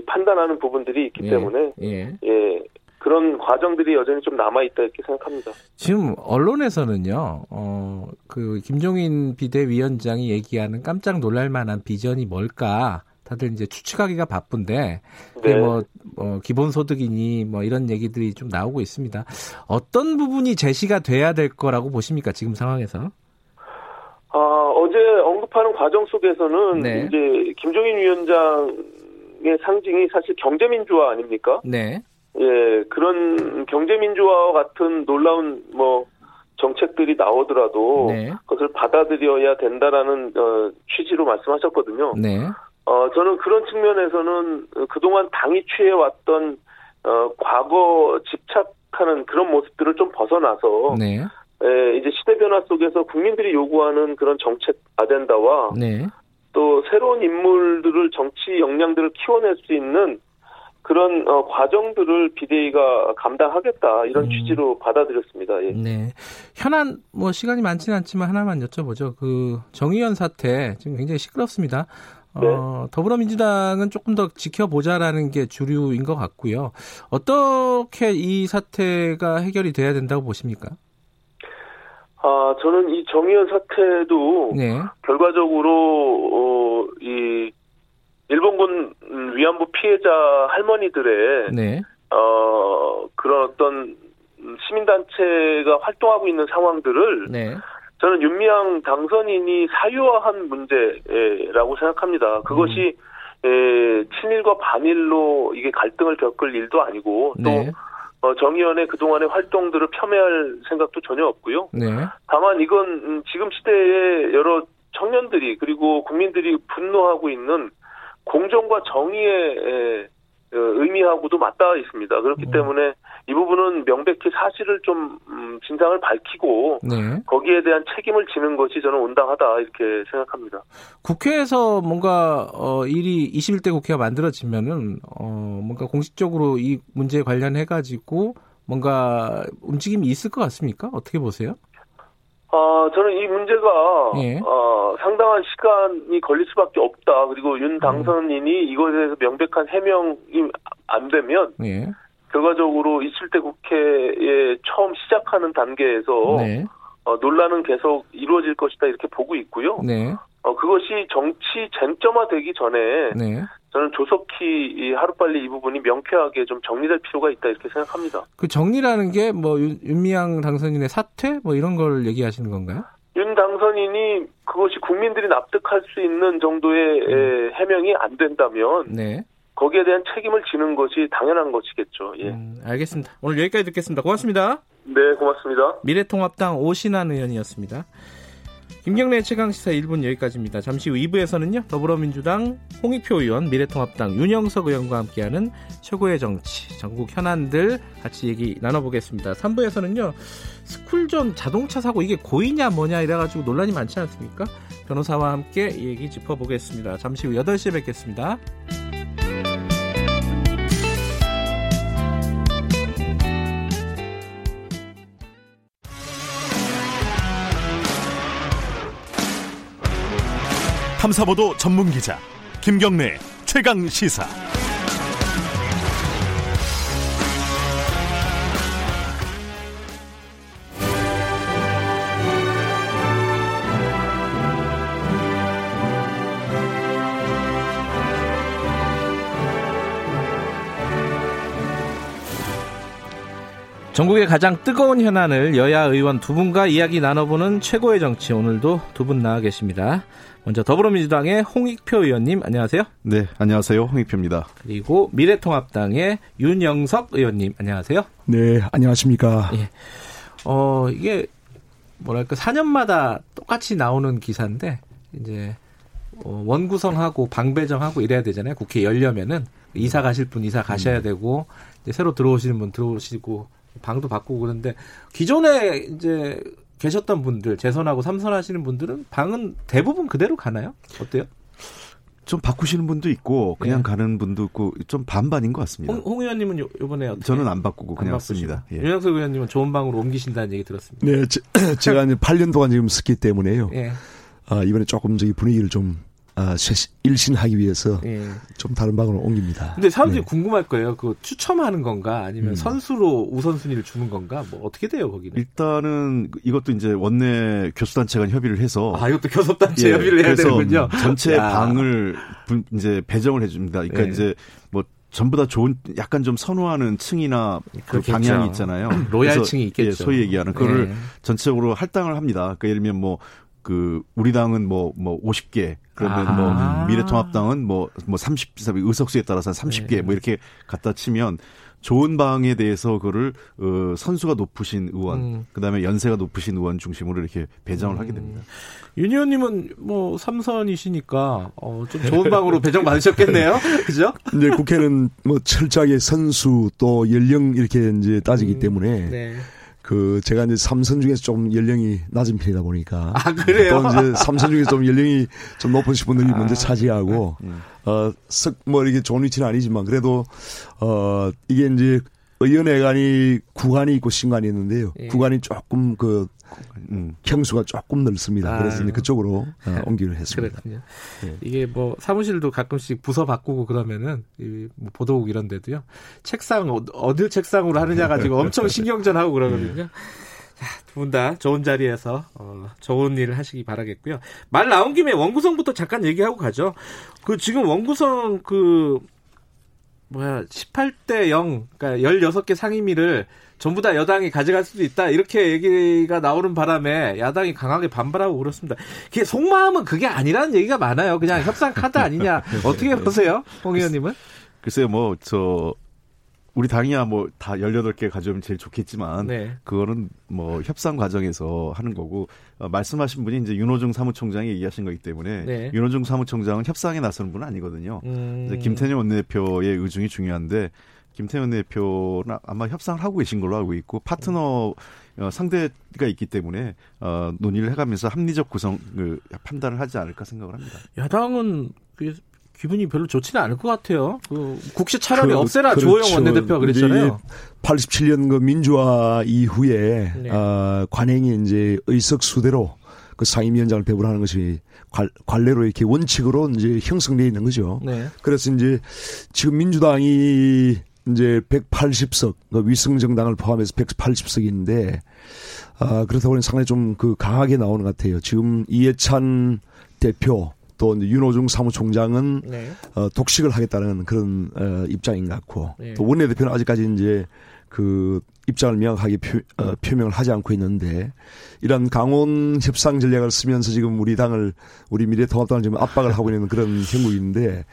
판단하는 부분들이 있기 예. 때문에 예. 예. 그런 과정들이 여전히 좀 남아 있다 이렇게 생각합니다. 지금 언론에서는요, 어, 그 김종인 비대위원장이 얘기하는 깜짝 놀랄만한 비전이 뭘까? 다들 이제 추측하기가 바쁜데 네. 뭐, 뭐 기본소득이니 뭐 이런 얘기들이 좀 나오고 있습니다. 어떤 부분이 제시가 돼야 될 거라고 보십니까 지금 상황에서? 아 어제 언급하는 과정 속에서는 네. 이제 김종인 위원장의 상징이 사실 경제민주화 아닙니까? 네. 예 그런 경제민주화와 같은 놀라운 뭐 정책들이 나오더라도 네. 그것을 받아들여야 된다라는 어, 취지로 말씀하셨거든요. 네. 어, 저는 그런 측면에서는 그동안 당이 취해왔던, 어, 과거 집착하는 그런 모습들을 좀 벗어나서, 네. 에, 이제 시대 변화 속에서 국민들이 요구하는 그런 정책 아젠다와, 네. 또 새로운 인물들을 정치 역량들을 키워낼 수 있는 그런 어, 과정들을 비대위가 감당하겠다 이런 음. 취지로 받아들였습니다. 예. 네. 현안 뭐 시간이 많지는 않지만 하나만 여쭤보죠. 그 정의연 사태 지금 굉장히 시끄럽습니다. 어, 네. 어, 더불어민주당은 조금 더 지켜보자라는 게 주류인 것 같고요. 어떻게 이 사태가 해결이 돼야 된다고 보십니까? 아, 저는 이 정의연 사태도 네. 결과적으로 어, 이 일본군 위안부 피해자 할머니들의 네. 어 그런 어떤 시민단체가 활동하고 있는 상황들을 네. 저는 윤미향 당선인이 사유화한 문제라고 생각합니다. 그것이 음. 에, 친일과 반일로 이게 갈등을 겪을 일도 아니고 또 네. 어, 정의연의 그동안의 활동들을 폄훼할 생각도 전혀 없고요. 네. 다만 이건 음, 지금 시대에 여러 청년들이 그리고 국민들이 분노하고 있는 공정과 정의의 어, 의미하고도 맞닿아 있습니다. 그렇기 음. 때문에 이 부분은 명백히 사실을 좀 음, 진상을 밝히고 네. 거기에 대한 책임을 지는 것이 저는 온당하다 이렇게 생각합니다. 국회에서 뭔가 어, 일이 21대 국회가 만들어지면은 어, 뭔가 공식적으로 이 문제에 관련해 가지고 뭔가 움직임이 있을 것 같습니까? 어떻게 보세요? 어, 저는 이 문제가 예. 어, 상당한 시간이 걸릴 수밖에 없다. 그리고 윤 음. 당선인이 음. 이것에 대해서 명백한 해명이 안 되면 예. 결과적으로 27대 국회에 처음 시작하는 단계에서 네. 어, 논란은 계속 이루어질 것이다 이렇게 보고 있고요. 네. 어, 그것이 정치 쟁점화되기 전에 네. 저는 조속히 하루빨리 이 부분이 명쾌하게 좀 정리될 필요가 있다 이렇게 생각합니다. 그 정리라는 게 뭐 윤미향 당선인의 사퇴 뭐 이런 걸 얘기하시는 건가요? 윤 당선인이 그것이 국민들이 납득할 수 있는 정도의 음. 해명이 안 된다면 네. 거기에 대한 책임을 지는 것이 당연한 것이겠죠. 예. 음, 알겠습니다. 오늘 여기까지 듣겠습니다. 고맙습니다. 네, 고맙습니다. 미래통합당 오신환 의원이었습니다. 김경래 최강시사 1분 여기까지입니다. 잠시 후 2부에서는요. 더불어민주당 홍익표 의원, 미래통합당 윤영석 의원과 함께하는 최고의 정치, 전국 현안들 같이 얘기 나눠보겠습니다. 3부에서는요. 스쿨존 자동차 사고 이게 고의냐 뭐냐 이래가지고 논란이 많지 않습니까? 변호사와 함께 얘기 짚어보겠습니다. 잠시 후 8시에 뵙겠습니다. 탐사보도 전문 기자 김경래 최강 시사. 전국의 가장 뜨거운 현안을 여야 의원 두 분과 이야기 나눠보는 최고의 정치 오늘도 두 분 나와 계십니다. 먼저 더불어민주당의 홍익표 의원님 안녕하세요. 네, 안녕하세요. 홍익표입니다. 그리고 미래통합당의 윤영석 의원님 안녕하세요. 네, 안녕하십니까. 예. 어, 이게 뭐랄까 4년마다 똑같이 나오는 기사인데 이제 어, 원구성하고 방배정하고 이래야 되잖아요. 국회 열려면은 이사 가실 분 이사 가셔야 음. 되고 이제 새로 들어오시는 분 들어오시고 방도 바꾸고 그런데 기존에 이제 계셨던 분들 재선하고 삼선하시는 분들은 방은 대부분 그대로 가나요? 어때요? 좀 바꾸시는 분도 있고 그냥 네. 가는 분도 있고 좀 반반인 것 같습니다. 홍, 홍 의원님은 요, 번에 어떻게? 저는 안 바꾸고 그냥 씁니다. 예. 윤영석 의원님은 좋은 방으로 옮기신다는 얘기 들었습니다. 네, 제, 가 8년 동안 지금 썼기 때문에요. 예. 아, 이번에 조금 저기 분위기를 좀 아, 일신하기 위해서 예. 좀 다른 방으로 옮깁니다. 근데 사람들이 네. 궁금할 거예요. 그 추첨하는 건가 아니면 음. 선수로 우선순위를 주는 건가 뭐 어떻게 돼요 거기는? 일단은 이것도 이제 원내 교수단체가 협의를 해서 아 이것도 교섭단체 예, 협의를 해야 되는군요. 전체 야. 방을 이제 배정을 해줍니다. 그러니까 예. 이제 뭐 전부 다 좋은 약간 좀 선호하는 층이나 그 방향이 있잖아요. 로얄층이 있겠죠. 예, 소위 얘기하는 그거를 네. 전체적으로 할당을 합니다. 그러니까 예를 들면 뭐 그 우리 당은 뭐뭐 뭐 50개 그러면 뭐 아. 뭐 미래통합당은 뭐뭐 뭐 30, 의석수에 따라서 30개 네. 뭐 이렇게 갖다 치면 좋은 방에 대해서 그거를 어, 선수가 높으신 의원, 음. 그다음에 연세가 높으신 의원 중심으로 이렇게 배정을 음. 하게 됩니다. 윤 의원님은 뭐 삼선이시니까 어, 좀 좋은 방으로 배정 받으셨겠네요, 그죠? 이제 국회는 뭐 철저하게 선수 또 연령 이렇게 이제 따지기 음. 때문에 네. 그 제가 이제 삼선 중에서 좀 연령이 낮은 편이다 보니까 아 그래요? 또 이제 삼선 중에서 좀 연령이 좀 높으신 분들이 아, 먼저 차지하고 음. 어석뭐 이게 좋은 위치는 아니지만 그래도 어 이게 이제 의원회관이 구간이 있고 신관이 있는데요. 예. 구간이 조금 그 음, 평수가 조금 넓습니다. 아, 그래서 이제 그쪽으로 어, 옮기를 했습니다. 그렇군요. 예. 이게 뭐 사무실도 가끔씩 부서 바꾸고 그러면은 이 뭐 보도국 이런 데도요. 책상 어, 어딜 책상으로 하느냐 가지고 엄청 신경전하고 그러거든요. 예. 두분 다 좋은 자리에서 어, 좋은 일을 하시기 바라겠고요. 말 나온 김에 원구성부터 잠깐 얘기하고 가죠. 그 지금 원구성 그 뭐야 18대 0 그러니까 16개 상임위를 전부 다 여당이 가져갈 수도 있다 이렇게 얘기가 나오는 바람에 야당이 강하게 반발하고 그렇습니다. 그게 속마음은 그게 아니라는 얘기가 많아요. 그냥 협상 카드 아니냐 어떻게 보세요, 홍 의원님은? 글쎄요, 뭐 저 우리 당이야 뭐 다 18개 가져오면 제일 좋겠지만 네. 그거는 뭐 협상 과정에서 하는 거고 어, 말씀하신 분이 이제 윤호중 사무총장이 얘기하신 거기 때문에 네. 윤호중 사무총장은 협상에 나서는 분은 아니거든요. 음. 김태년 원내대표의 의중이 중요한데 김태현 대표는 아마 협상을 하고 계신 걸로 알고 있고 파트너 어, 상대가 있기 때문에 어, 논의를 해가면서 합리적 구성을 판단을 하지 않을까 생각을 합니다. 야당은 기분이 별로 좋지는 않을 것 같아요. 그 국시 차라리 그, 없애라 그렇죠. 조호영 원내대표가 그랬잖아요. 87년 그 민주화 이후에 네. 어, 관행이 이제 의석수대로 그 상임위원장을 배분하는 것이 관, 레로 이렇게 원칙으로 이제 형성되어 있는 거죠. 네. 그래서 이제 지금 민주당이 이제 180석 그 위성 정당을 포함해서 180석인데 아 그렇다 보니 상당히 좀 그 강하게 나오는 것 같아요. 지금 이해찬 대표 또 윤호중 사무총장은 네. 어, 독식을 하겠다는 그런 어, 입장인 것 같고 네. 또 원내대표는 아직까지 이제 그 입장을 명확하게 표, 어, 표명을 하지 않고 있는데 이런 강원 협상 전략을 쓰면서 지금 우리 당을 우리 미래통합당을 지금 압박을 하고 있는 그런 형국인데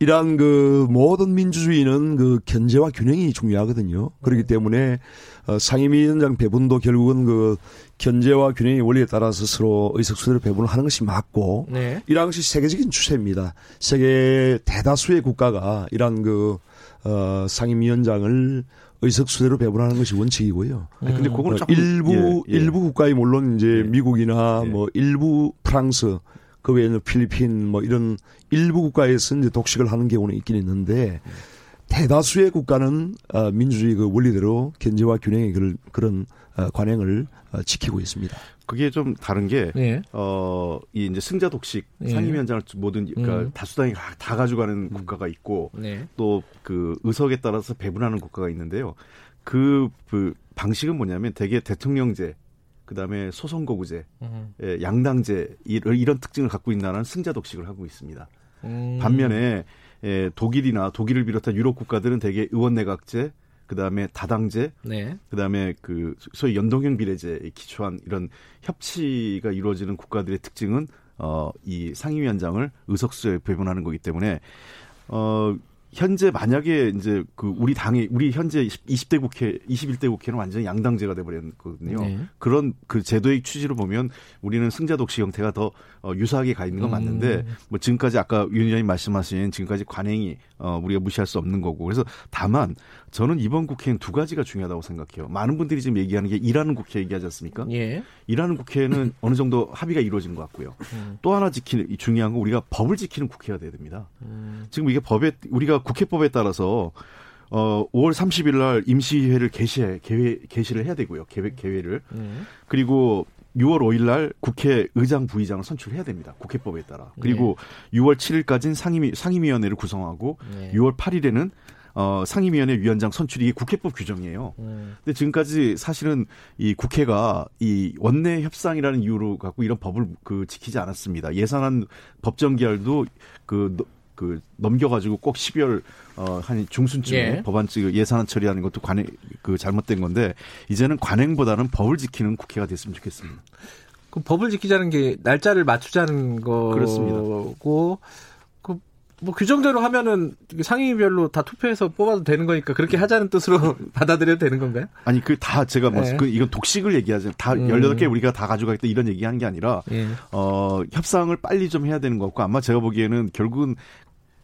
이러한 그 모든 민주주의는 그 견제와 균형이 중요하거든요. 그렇기 네. 때문에 어, 상임위원장 배분도 결국은 그 견제와 균형의 원리에 따라서 서로 의석수대로 배분을 하는 것이 맞고 네. 이러한 것이 세계적인 추세입니다. 세계 대다수의 국가가 이러한 그 어, 상임위원장을 의석수대로 배분하는 것이 원칙이고요. 음. 근데 그거는 어, 일부 예, 예. 일부 국가에 물론 이제 예. 미국이나 예. 뭐 일부 프랑스 그 외에는 필리핀 뭐 이런 일부 국가에서 이제 독식을 하는 경우는 있긴 있는데 대다수의 국가는 어, 민주주의 그 원리대로 견제와 균형의 그런 그런 어, 관행을 지키고 있습니다. 그게 좀 다른 게, 네. 어, 이 이제 승자 독식 네. 상임위원장을 모든, 그러니까 음. 다수당이 다 가져가는 음. 국가가 있고, 네. 또그 의석에 따라서 배분하는 국가가 있는데요. 그, 그 방식은 뭐냐면 대개 대통령제, 그 다음에 소선거구제, 음. 예, 양당제, 이런 특징을 갖고 있는 나라는 승자 독식을 하고 있습니다. 음. 반면에, 예, 독일이나 독일을 비롯한 유럽 국가들은 대개 의원 내각제, 그다음에 다당제, 네. 그다음에 그 소위 연동형 비례제에 기초한 이런 협치가 이루어지는 국가들의 특징은 어 이 상임위원장을 의석수에 배분하는 거기 때문에 어 현재 만약에 이제 그 우리 당이 우리 현재 20대 국회 21대 국회는 완전히 양당제가 돼 버렸거든요. 네. 그런 그 제도의 취지로 보면 우리는 승자 독식 형태가 더 어, 유사하게 가 있는 건 맞는데 음. 뭐 지금까지 아까 윤 의원님 말씀하신 지금까지 관행이 어, 우리가 무시할 수 없는 거고 그래서 다만 저는 이번 국회는 두 가지가 중요하다고 생각해요. 많은 분들이 지금 얘기하는 게 일하는 국회 얘기하지 않습니까? 예. 일하는 국회는 어느 정도 합의가 이루어진 것 같고요. 음. 또 하나 지키는 중요한 건 우리가 법을 지키는 국회가 돼야 됩니다. 음. 지금 이게 법에 우리가 국회법에 따라서 어 5월 30일 날 임시회를 개시해 개회 개시를 해야 되고요. 계획 개회를. 음. 그리고 6월 5일 날 국회 의장 부의장을 선출해야 됩니다. 국회법에 따라. 그리고 네. 6월 7일까지는 상임위 상임위원회를 구성하고 네. 6월 8일에는 어, 상임위원회 위원장 선출이 국회법 규정이에요. 음. 근데 지금까지 사실은 이 국회가 이 원내 협상이라는 이유로 갖고 이런 법을 그 지키지 않았습니다. 예산안 법정 기할도 그, 그 넘겨가지고 꼭 12월 어, 한 중순쯤에 예. 법안 그 예산안 처리하는 것도 관행 그 잘못된 건데 이제는 관행보다는 법을 지키는 국회가 됐으면 좋겠습니다. 그 법을 지키자는 게 날짜를 맞추자는 거고 그렇습니다. 뭐 규정대로 하면은 상임위별로 다 투표해서 뽑아도 되는 거니까 그렇게 하자는 뜻으로 받아들여도 되는 건가요? 아니 그 다 제가 뭐 네. 그 이건 독식을 얘기하지 다 음. 18개 우리가 다 가져가겠다 이런 얘기하는 게 아니라 예. 어 협상을 빨리 좀 해야 되는 거고 아마 제가 보기에는 결국은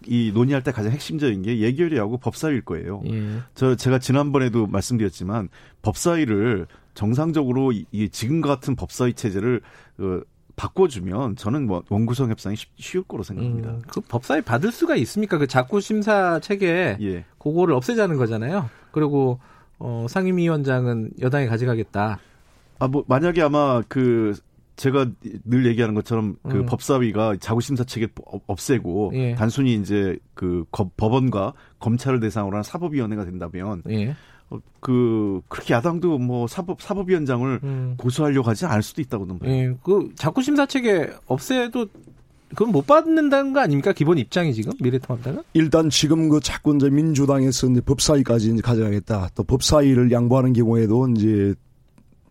이 논의할 때 가장 핵심적인 게 예결위하고 법사위일 거예요. 예. 저 제가 지난번에도 말씀드렸지만 법사위를 정상적으로 이 지금과 같은 법사위 체제를 그 바꿔주면 저는 뭐 원구성 협상이 쉬, 울 거로 생각합니다. 음, 그 법사위 받을 수가 있습니까? 그 자꾸 심사 체계 예. 그거를 없애자는 거잖아요. 그리고 어, 상임위원장은 여당이 가져가겠다. 아 뭐 만약에 아마 그 제가 늘 얘기하는 것처럼 그 음. 법사위가 자구심사 체계 없애고 예. 단순히 이제 그 법원과 검찰을 대상으로 한 사법위원회가 된다면 예. 어, 그 그렇게 야당도 뭐 사법 사법위원장을 음. 고소하려고 하지 않을 수도 있다고 는 예. 그 자구심사 체계 없애도 그건 못 받는다는 거 아닙니까? 기본 입장이 지금 미래통합당은? 일단 지금 그 자꾸 이제 민주당에서 이제 법사위까지 이제 가져가겠다. 또 법사위를 양보하는 경우에도 이제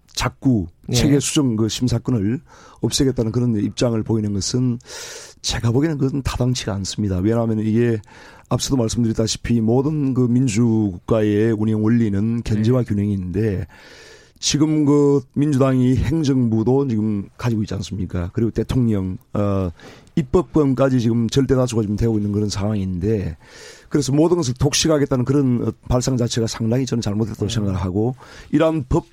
자꾸 예. 체계 수정 그 심사권을 없애겠다는 그런 입장을 보이는 것은 제가 보기에는 그건 타당치가 않습니다. 왜냐하면 이게 앞서도 말씀드렸다시피 모든 그 민주국가의 운영 원리는 견제와 네. 균형인데 지금 그 민주당이 행정부도 지금 가지고 있지 않습니까? 그리고 대통령, 어, 입법권까지 지금 절대 다수가 지금 되고 있는 그런 상황인데 그래서 모든 것을 독식하겠다는 그런 발상 자체가 상당히 저는 잘못했다고 네. 생각을 하고 이러한 법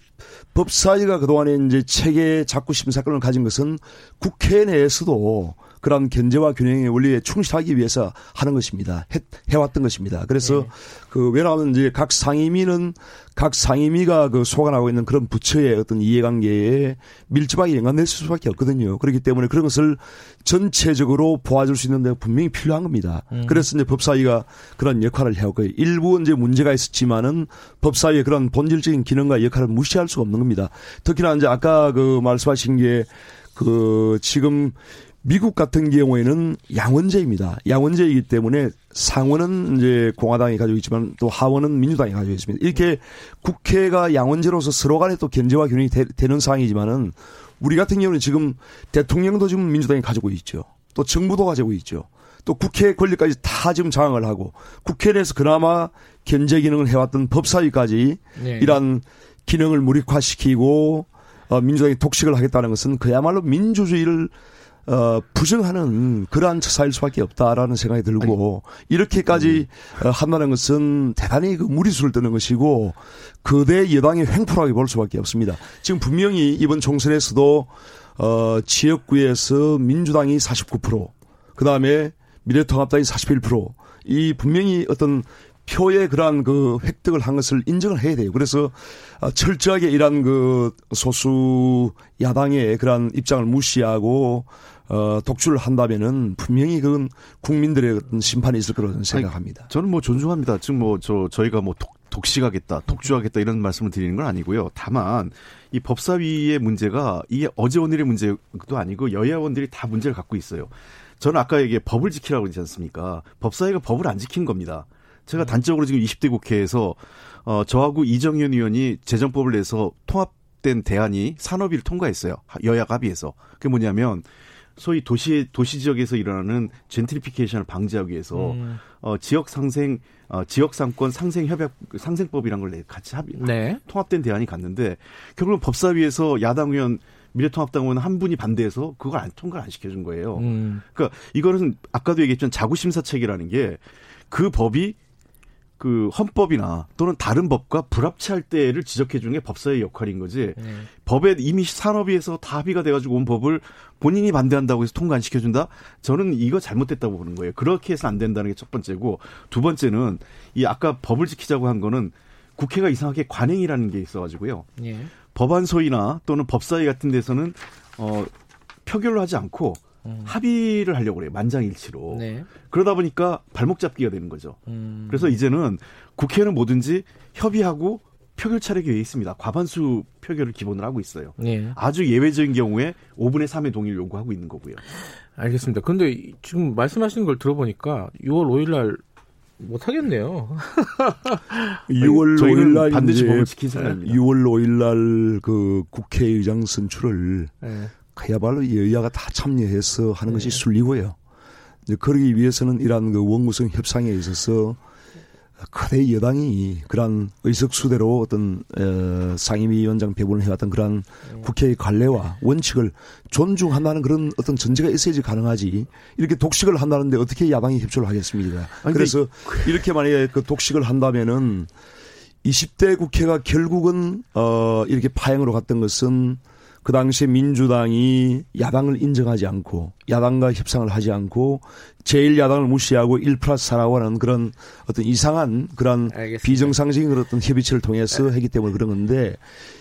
법사위가 그동안에 이제 체계 자꾸 심사권을 가진 것은 국회 내에서도 그런 견제와 균형의 원리에 충실하기 위해서 하는 것입니다. 해, 해왔던 것입니다. 그래서 네. 그 왜냐하면 이제 각 상임위는 각 상임위가 그 소관하고 있는 그런 부처의 어떤 이해관계에 밀접하게 연관될 수밖에 없거든요. 그렇기 때문에 그런 것을 전체적으로 보아줄 수 있는 데 분명히 필요한 겁니다. 음. 그래서 이제 법사위가 그런 역할을 해왔고 일부 이제 문제가 있었지만은 법사위의 그런 본질적인 기능과 역할을 무시할 수가 없는 겁니다. 특히나 이제 아까 그 말씀하신 게 그 지금 미국 같은 경우에는 양원제입니다. 양원제이기 때문에 상원은 이제 공화당이 가지고 있지만 또 하원은 민주당이 가지고 있습니다. 이렇게 국회가 양원제로서 서로 간에 또 견제와 균형이 되, 는 상황이지만은 우리 같은 경우는 지금 대통령도 지금 민주당이 가지고 있죠. 또 정부도 가지고 있죠. 또 국회 권리까지 다 지금 장악을 하고 국회 내에서 그나마 견제 기능을 해왔던 법사위까지 네. 이러한 기능을 무력화시키고 어, 민주당이 독식을 하겠다는 것은 그야말로 민주주의를 어, 부정하는 그러한 처사일 수밖에 없다라는 생각이 들고 아니, 이렇게까지 음. 어, 한다는 것은 대단히 그 무리수를 뜨는 것이고 그대 여당의 횡포라고 볼 수밖에 없습니다. 지금 분명히 이번 총선에서도 어, 지역구에서 민주당이 49%, 그 다음에 미래통합당이 41%이 분명히 어떤 표의 그러한 그 획득을 한 것을 인정을 해야 돼요. 그래서 어, 철저하게 이러한 그 소수 야당의 그러한 입장을 무시하고 어, 독주를 한다면은 분명히 그건 국민들의 어떤 심판이 있을 거라고 생각합니다. 아니, 저는 뭐 존중합니다. 지금 뭐 저 저희가 뭐 독, 독식하겠다, 독주하겠다 이런 말씀을 드리는 건 아니고요. 다만 이 법사위의 문제가 이게 어제 오늘의 문제도 아니고 여야원들이 다 문제를 갖고 있어요. 저는 아까 얘기해 법을 지키라고 그러지 않습니까? 법사위가 법을 안 지킨 겁니다. 제가 단적으로 지금 20대 국회에서 어 저하고 이정현 의원이 재정법을 내서 통합된 대안이 산업위를 통과했어요. 여야 합의해서. 그게 뭐냐면 소위 도시 도시 지역에서 일어나는 젠트리피케이션을 방지하기 위해서 음. 어 지역 상생 어 지역 상권 상생 협약 상생법이란 걸 같이 합의 네. 통합된 대안이 갔는데 결국은 법사위에서 야당 의원 미래통합당 의원 한 분이 반대해서 그걸 안 통과를 안 시켜준 거예요. 음. 그러니까 이거는 아까도 얘기했지만 자구심사책이라는 게 그 법이 그 헌법이나 또는 다른 법과 불합치할 때를 지적해 주는 게 법사의 역할인 거지. 네. 법에 이미 산업위에서 다 합의가 돼가지고 온 법을 본인이 반대한다고 해서 통과 안 시켜준다? 저는 이거 잘못됐다고 보는 거예요. 그렇게 해서 안 된다는 게 첫 번째고 두 번째는 이 아까 법을 지키자고 한 거는 국회가 이상하게 관행이라는 게 있어가지고요. 네. 법안 소위나 또는 법사위 같은 데서는 어 표결로 하지 않고 음. 합의를 하려고 그래요. 만장일치로. 네. 그러다 보니까 발목 잡기가 되는 거죠. 음. 그래서 이제는 국회는 뭐든지 협의하고 표결 차례기에 있습니다. 과반수 표결을 기본으로 하고 있어요. 네. 아주 예외적인 경우에 5분의 3의 동의를 요구하고 있는 거고요. 알겠습니다. 근데 지금 말씀하시는 걸 들어보니까 6월 5일 날 못하겠네요. 6월 5일 날 반드시 법을 지킨 사람입니다. 6월 5일 날 그 국회의장 선출을 네. 그야말로 여야가 다 참여해서 하는 네. 것이 순리고요. 이제 그러기 위해서는 이러한 그 원구성 협상에 있어서 그대 여당이 그러한 의석수대로 어떤 어, 상임위원장 배분을 해왔던 그러한 네. 국회의 관례와 원칙을 존중한다는 그런 어떤 전제가 있어야지 가능하지 이렇게 독식을 한다는데 어떻게 야당이 협조를 하겠습니까? 아니, 그래서 이렇게 만약에 그 독식을 한다면은 20대 국회가 결국은 어 이렇게 파행으로 갔던 것은 그 당시에 민주당이 야당을 인정하지 않고 야당과 협상을 하지 않고 제일 야당을 무시하고 1 플러스 4라고 하는 그런 어떤 이상한 그런 알겠습니다. 비정상적인 그런 어떤 협의체를 통해서 네. 했기 때문에 그런 건데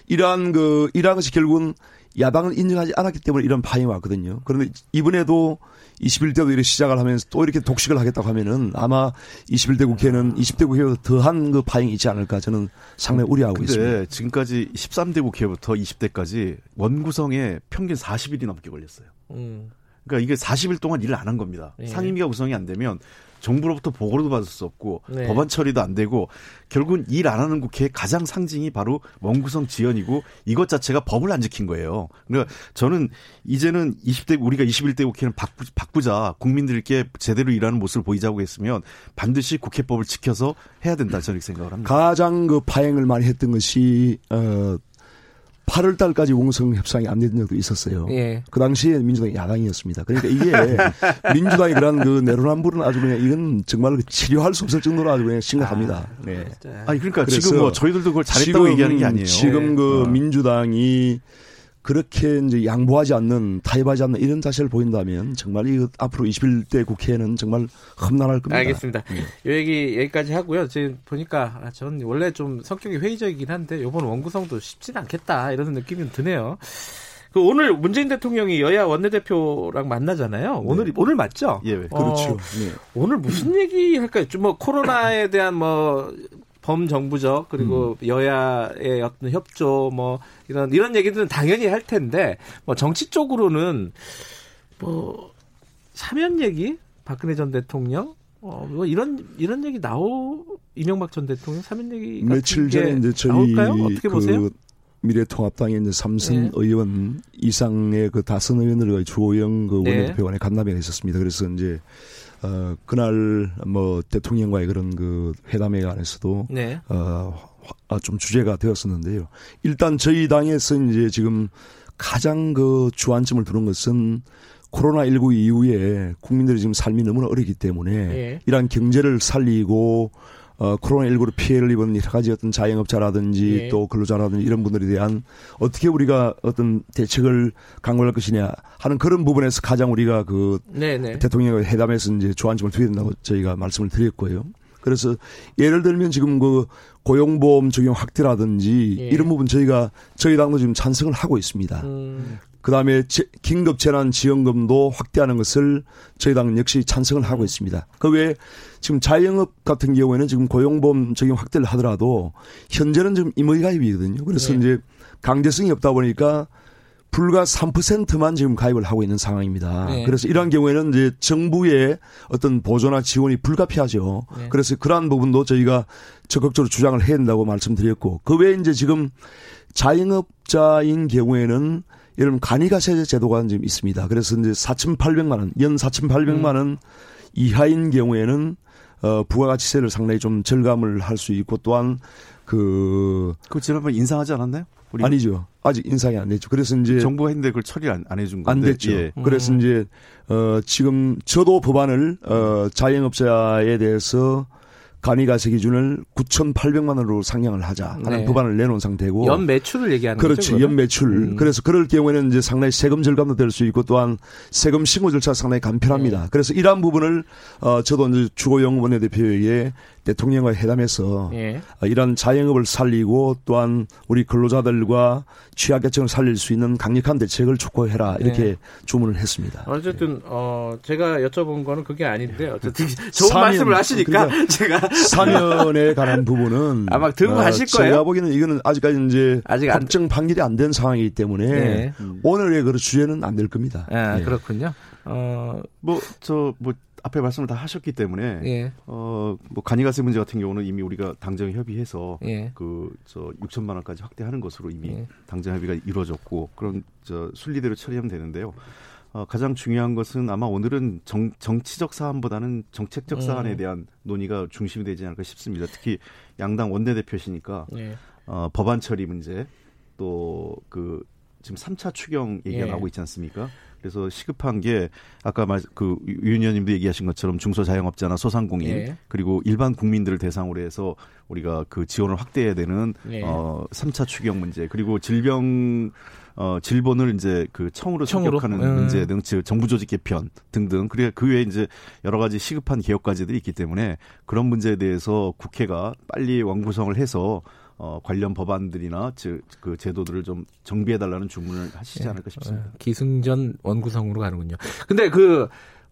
이러한 그 이러한 것이 결국은 야당을 인정하지 않았기 때문에 이런 파행이 왔거든요. 그런데 이번에도 21대도 이렇게 시작을 하면서 또 이렇게 독식을 하겠다고 하면은 아마 21대 국회는 20대 국회보다 더한 그 파행이 있지 않을까 저는 상당히 우려하고 근데 있습니다. 지금까지 13대 국회부터 20대까지 원구성에 평균 40일이 넘게 걸렸어요. 음. 그러니까 이게 40일 동안 일을 안 한 겁니다. 네. 상임위가 구성이 안 되면 정부로부터 보고도 받을 수 없고 네. 법안 처리도 안 되고 결국은 일 안 하는 국회의 가장 상징이 바로 원구성 지연이고 이것 자체가 법을 안 지킨 거예요. 그러니까 저는 이제는 20대 우리가 21대 국회는 바꾸, 바꾸자 국민들께 제대로 일하는 모습을 보이자고 했으면 반드시 국회법을 지켜서 해야 된다 저는 생각을 합니다. 가장 그 파행을 많이 했던 것이 어 8월 달까지 원구성 협상이 안 된 적도 있었어요. 예. 그 당시에 민주당이 야당이었습니다. 그러니까 이게 민주당이 그런 그 내로남불은 아주 그냥 이건 정말 치료할 수 없을 정도로 아주 그냥 심각합니다. 아, 네. 아니 그러니까 지금 뭐 저희들도 그걸 잘했다고 지금, 얘기하는 게 아니에요. 지금 그 어. 민주당이 그렇게 이제 양보하지 않는 타협하지 않는 이런 자세를 보인다면 정말 이 앞으로 21대 국회는 정말 험난할 겁니다. 알겠습니다. 네. 요 얘기 여기까지 하고요. 지금 보니까 아, 전 원래 좀 성격이 회의적이긴 한데 이번 원구성도 쉽지는 않겠다 이런 느낌이 드네요. 그 오늘 문재인 대통령이 여야 원내대표랑 만나잖아요. 오늘 네. 오늘 맞죠? 예, 그렇죠. 어, 네. 오늘 무슨 얘기 할까요? 좀 뭐 코로나에 대한 뭐 범정부적 그리고 음. 여야의 어떤 협조 뭐 이런 이런 얘기들은 당연히 할 텐데 뭐 정치 쪽으로는 뭐 사면 얘기 박근혜 전 대통령 어 뭐 이런 이런 얘기 나오 이명박 전 대통령 사면 얘기 며칠 전에 이제 저희 나올까요? 어떻게 그 보세요? 미래통합당의 이제 삼선 네. 의원 이상의 그 다선 의원들과 주호영 그 네. 원내대표 간에 간담회가 있었습니다. 그래서 이제 어, 그날 뭐 대통령과의 그런 그 회담에 관해서도 네. 어, 아, 좀 주제가 되었었는데요. 일단 저희 당에서 이제 지금 가장 그 주안점을 두는 것은 코로나19 이후에 국민들이 지금 삶이 너무나 어렵기 때문에 네. 이러한 경제를 살리고 어, 코로나19로 피해를 입은 여러 가지 어떤 자영업자라든지 네. 또 근로자라든지 이런 분들에 대한 어떻게 우리가 어떤 대책을 강구할 것이냐 하는 그런 부분에서 가장 우리가 그 네, 네. 대통령의 회담에서 이제 조안점을 두게 된다고 저희가 말씀을 드렸고요. 그래서 예를 들면 지금 그 고용보험 적용 확대라든지 예. 이런 부분 저희가 저희 당도 지금 찬성을 하고 있습니다. 음. 그다음에 긴급 재난 지원금도 확대하는 것을 저희 당 역시 찬성을 하고 있습니다. 그 외에 지금 자영업 같은 경우에는 지금 고용보험 적용 확대를 하더라도 현재는 지금 임의가입이거든요. 그래서 네. 이제 강제성이 없다 보니까 불과 3%만 지금 가입을 하고 있는 상황입니다. 네. 그래서 이러한 경우에는 이제 정부의 어떤 보조나 지원이 불가피하죠. 네. 그래서 그러한 부분도 저희가 적극적으로 주장을 해야 된다고 말씀드렸고 그 외에 이제 지금 자영업자인 경우에는 이런 간이가세 제도가 지금 있습니다. 그래서 이제 4,800만 원, 연 4,800만 원 음. 이하인 경우에는 어 부가가치세를 상당히 좀 절감을 할 수 있고 또한 그. 그 지난번 인상하지 않았나요? 우리 아니죠. 아직 인상이 안 됐죠. 그래서 이제 정부가 했는데 그걸 처리를 안, 안 해준 건데 안 됐죠. 예. 그래서 음. 이제 어 지금 저도 법안을 어 자영업자에 대해서 간이가세 기준을 9,800만 원으로 상향을 하자 하는 네. 법안을 내놓은 상태고 연 매출을 얘기하는 그렇죠. 거죠. 연 매출. 음. 그래서 그럴 경우에는 이제 상당히 세금 절감도 될 수 있고 또한 세금 신고 절차 상당히 간편합니다. 네. 그래서 이러한 부분을 어 저도 이제 주호영 원내대표에게 대통령과 회담해서 예. 어, 이런 자영업을 살리고 또한 우리 근로자들과 취약계층을 살릴 수 있는 강력한 대책을 촉구해라 이렇게 예. 주문을 했습니다. 어쨌든 어 제가 여쭤본 거는 그게 아닌데 어쨌든 좋은 사면, 말씀을 하시니까 그러니까 제가 사면에 관한 부분은 아마 들고 어, 가실 거예요. 제가 보기에는 이거는 아직까지 이제 아직 법정 판결이 안 된 상황이기 때문에 네. 오늘의 그 주제는 안 될 겁니다. 아, 네. 그렇군요. 어, 뭐, 저, 뭐, 앞에 말씀을 다 하셨기 때문에 예. 어뭐 간이가세 문제 같은 경우는 이미 우리가 당정 협의해서 예. 그저 6천만 원까지 확대하는 것으로 이미 예. 당정 협의가 이루어졌고 그런 저 순리대로 처리하면 되는데요. 어, 가장 중요한 것은 아마 오늘은 정, 정치적 사안보다는 정책적 사안에 음. 대한 논의가 중심이 되지 않을까 싶습니다. 특히 양당 원내대표시니까 예. 어, 법안 처리 문제 또 그 지금 3차 추경 얘기가 예. 나오고 있지 않습니까? 그래서 시급한 게 아까 말그 유의원님도 얘기하신 것처럼 중소자영업자나 소상공인 예. 그리고 일반 국민들을 대상으로 해서 우리가 그 지원을 확대해야 되는 예. 어 3차 추경 문제 그리고 질병 어, 질본을 이제 그 청으로 성격하는 음. 문제 등, 즉 정부 조직 개편 등등. 그래 그 외에 이제 여러 가지 시급한 개혁 과제들이 있기 때문에 그런 문제에 대해서 국회가 빨리 원구성을 해서 어, 관련 법안들이나 즉 그 제도들을 좀 정비해 달라는 주문을 하시지 예. 않을까 싶습니다. 예. 기승전 원구성으로 가는군요. 근데 그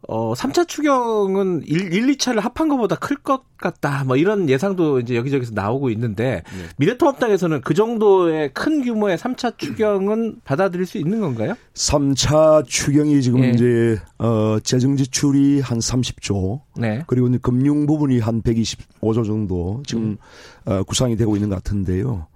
어, 3차 추경은 1, 1 2차를 합한 것보다 클 것 같다. 뭐 이런 예상도 이제 여기저기서 나오고 있는데 네. 미래통합당에서는 그 정도의 큰 규모의 3차 추경은 받아들일 수 있는 건가요? 3차 추경이 지금 네. 이제 어 재정 지출이 한 30조. 네. 그리고 이제 금융 부분이 한 125조 정도 지금 음. 어, 구상이 되고 있는 것 같은데요.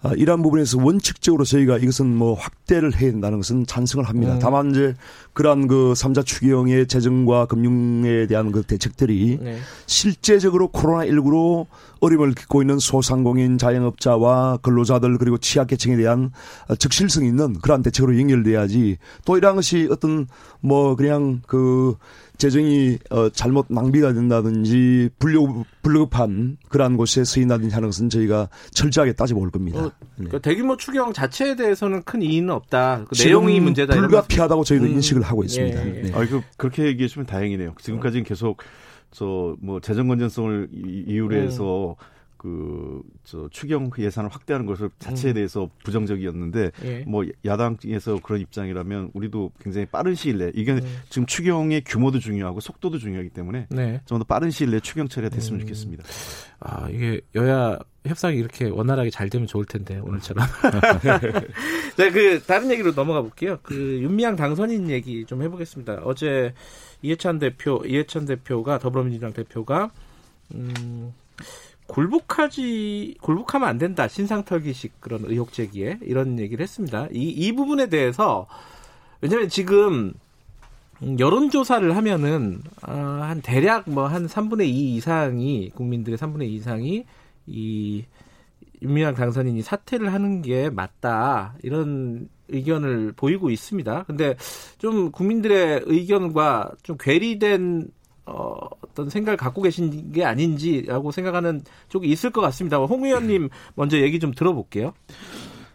아, 이러한 부분에서 원칙적으로 저희가 이것은 뭐 확대를 해야 된다는 것은 찬성을 합니다. 음. 다만 이제 그러한 그 3자 추경의 재정과 금융에 대한 그 대책들이 네. 실제적으로 코로나19로 어려움을 겪고 있는 소상공인 자영업자와 근로자들 그리고 취약계층에 대한 적실성 있는 그러한 대책으로 연결돼야지 또 이러한 것이 어떤 뭐 그냥 그 재정이 어, 잘못 낭비가 된다든지 불려 불급한 그러한 곳에 쓰인다든지 하는 것은 저희가 철저하게 따져볼 겁니다. 어, 그러니까 대규모 추경 자체에 대해서는 큰 이의는 없다. 그 내용이 문제다. 불가피하다고 저희도 음, 인식을 하고 있습니다. 예, 예. 네. 아, 그 그렇게 얘기해 주면 다행이네요. 지금까지는 계속 저뭐 재정 건전성을 이유로 음. 해서 음. 그, 저, 추경 예산을 확대하는 것을 자체에 음. 대해서 부정적이었는데, 예. 뭐, 야당에서 그런 입장이라면, 우리도 굉장히 빠른 시일 내에, 이게 음. 지금 추경의 규모도 중요하고 속도도 중요하기 때문에, 네. 좀더 빠른 시일 내에 추경 처리가 됐으면 음. 좋겠습니다. 아, 이게 여야 협상이 이렇게 원활하게 잘 되면 좋을 텐데, 오늘처럼. 네, 그, 다른 얘기로 넘어가 볼게요. 그, 윤미향 당선인 얘기 좀 해보겠습니다. 어제 이해찬 대표, 이해찬 대표가, 더불어민주당 대표가, 음, 굴복하지 굴복하면 안 된다 신상털기식 그런 의혹 제기에 이런 얘기를 했습니다. 이, 이 부분에 대해서 왜냐하면 지금 여론조사를 하면은 어, 한 대략 뭐 한 3분의 2 이상이 국민들의 3분의 2 이상이 이 윤미향 당선인이 사퇴를 하는 게 맞다 이런 의견을 보이고 있습니다. 근데 좀 국민들의 의견과 좀 괴리된 어, 어떤 생각을 갖고 계신 게 아닌지라고 생각하는 쪽이 있을 것 같습니다. 홍 의원님 먼저 얘기 좀 들어볼게요.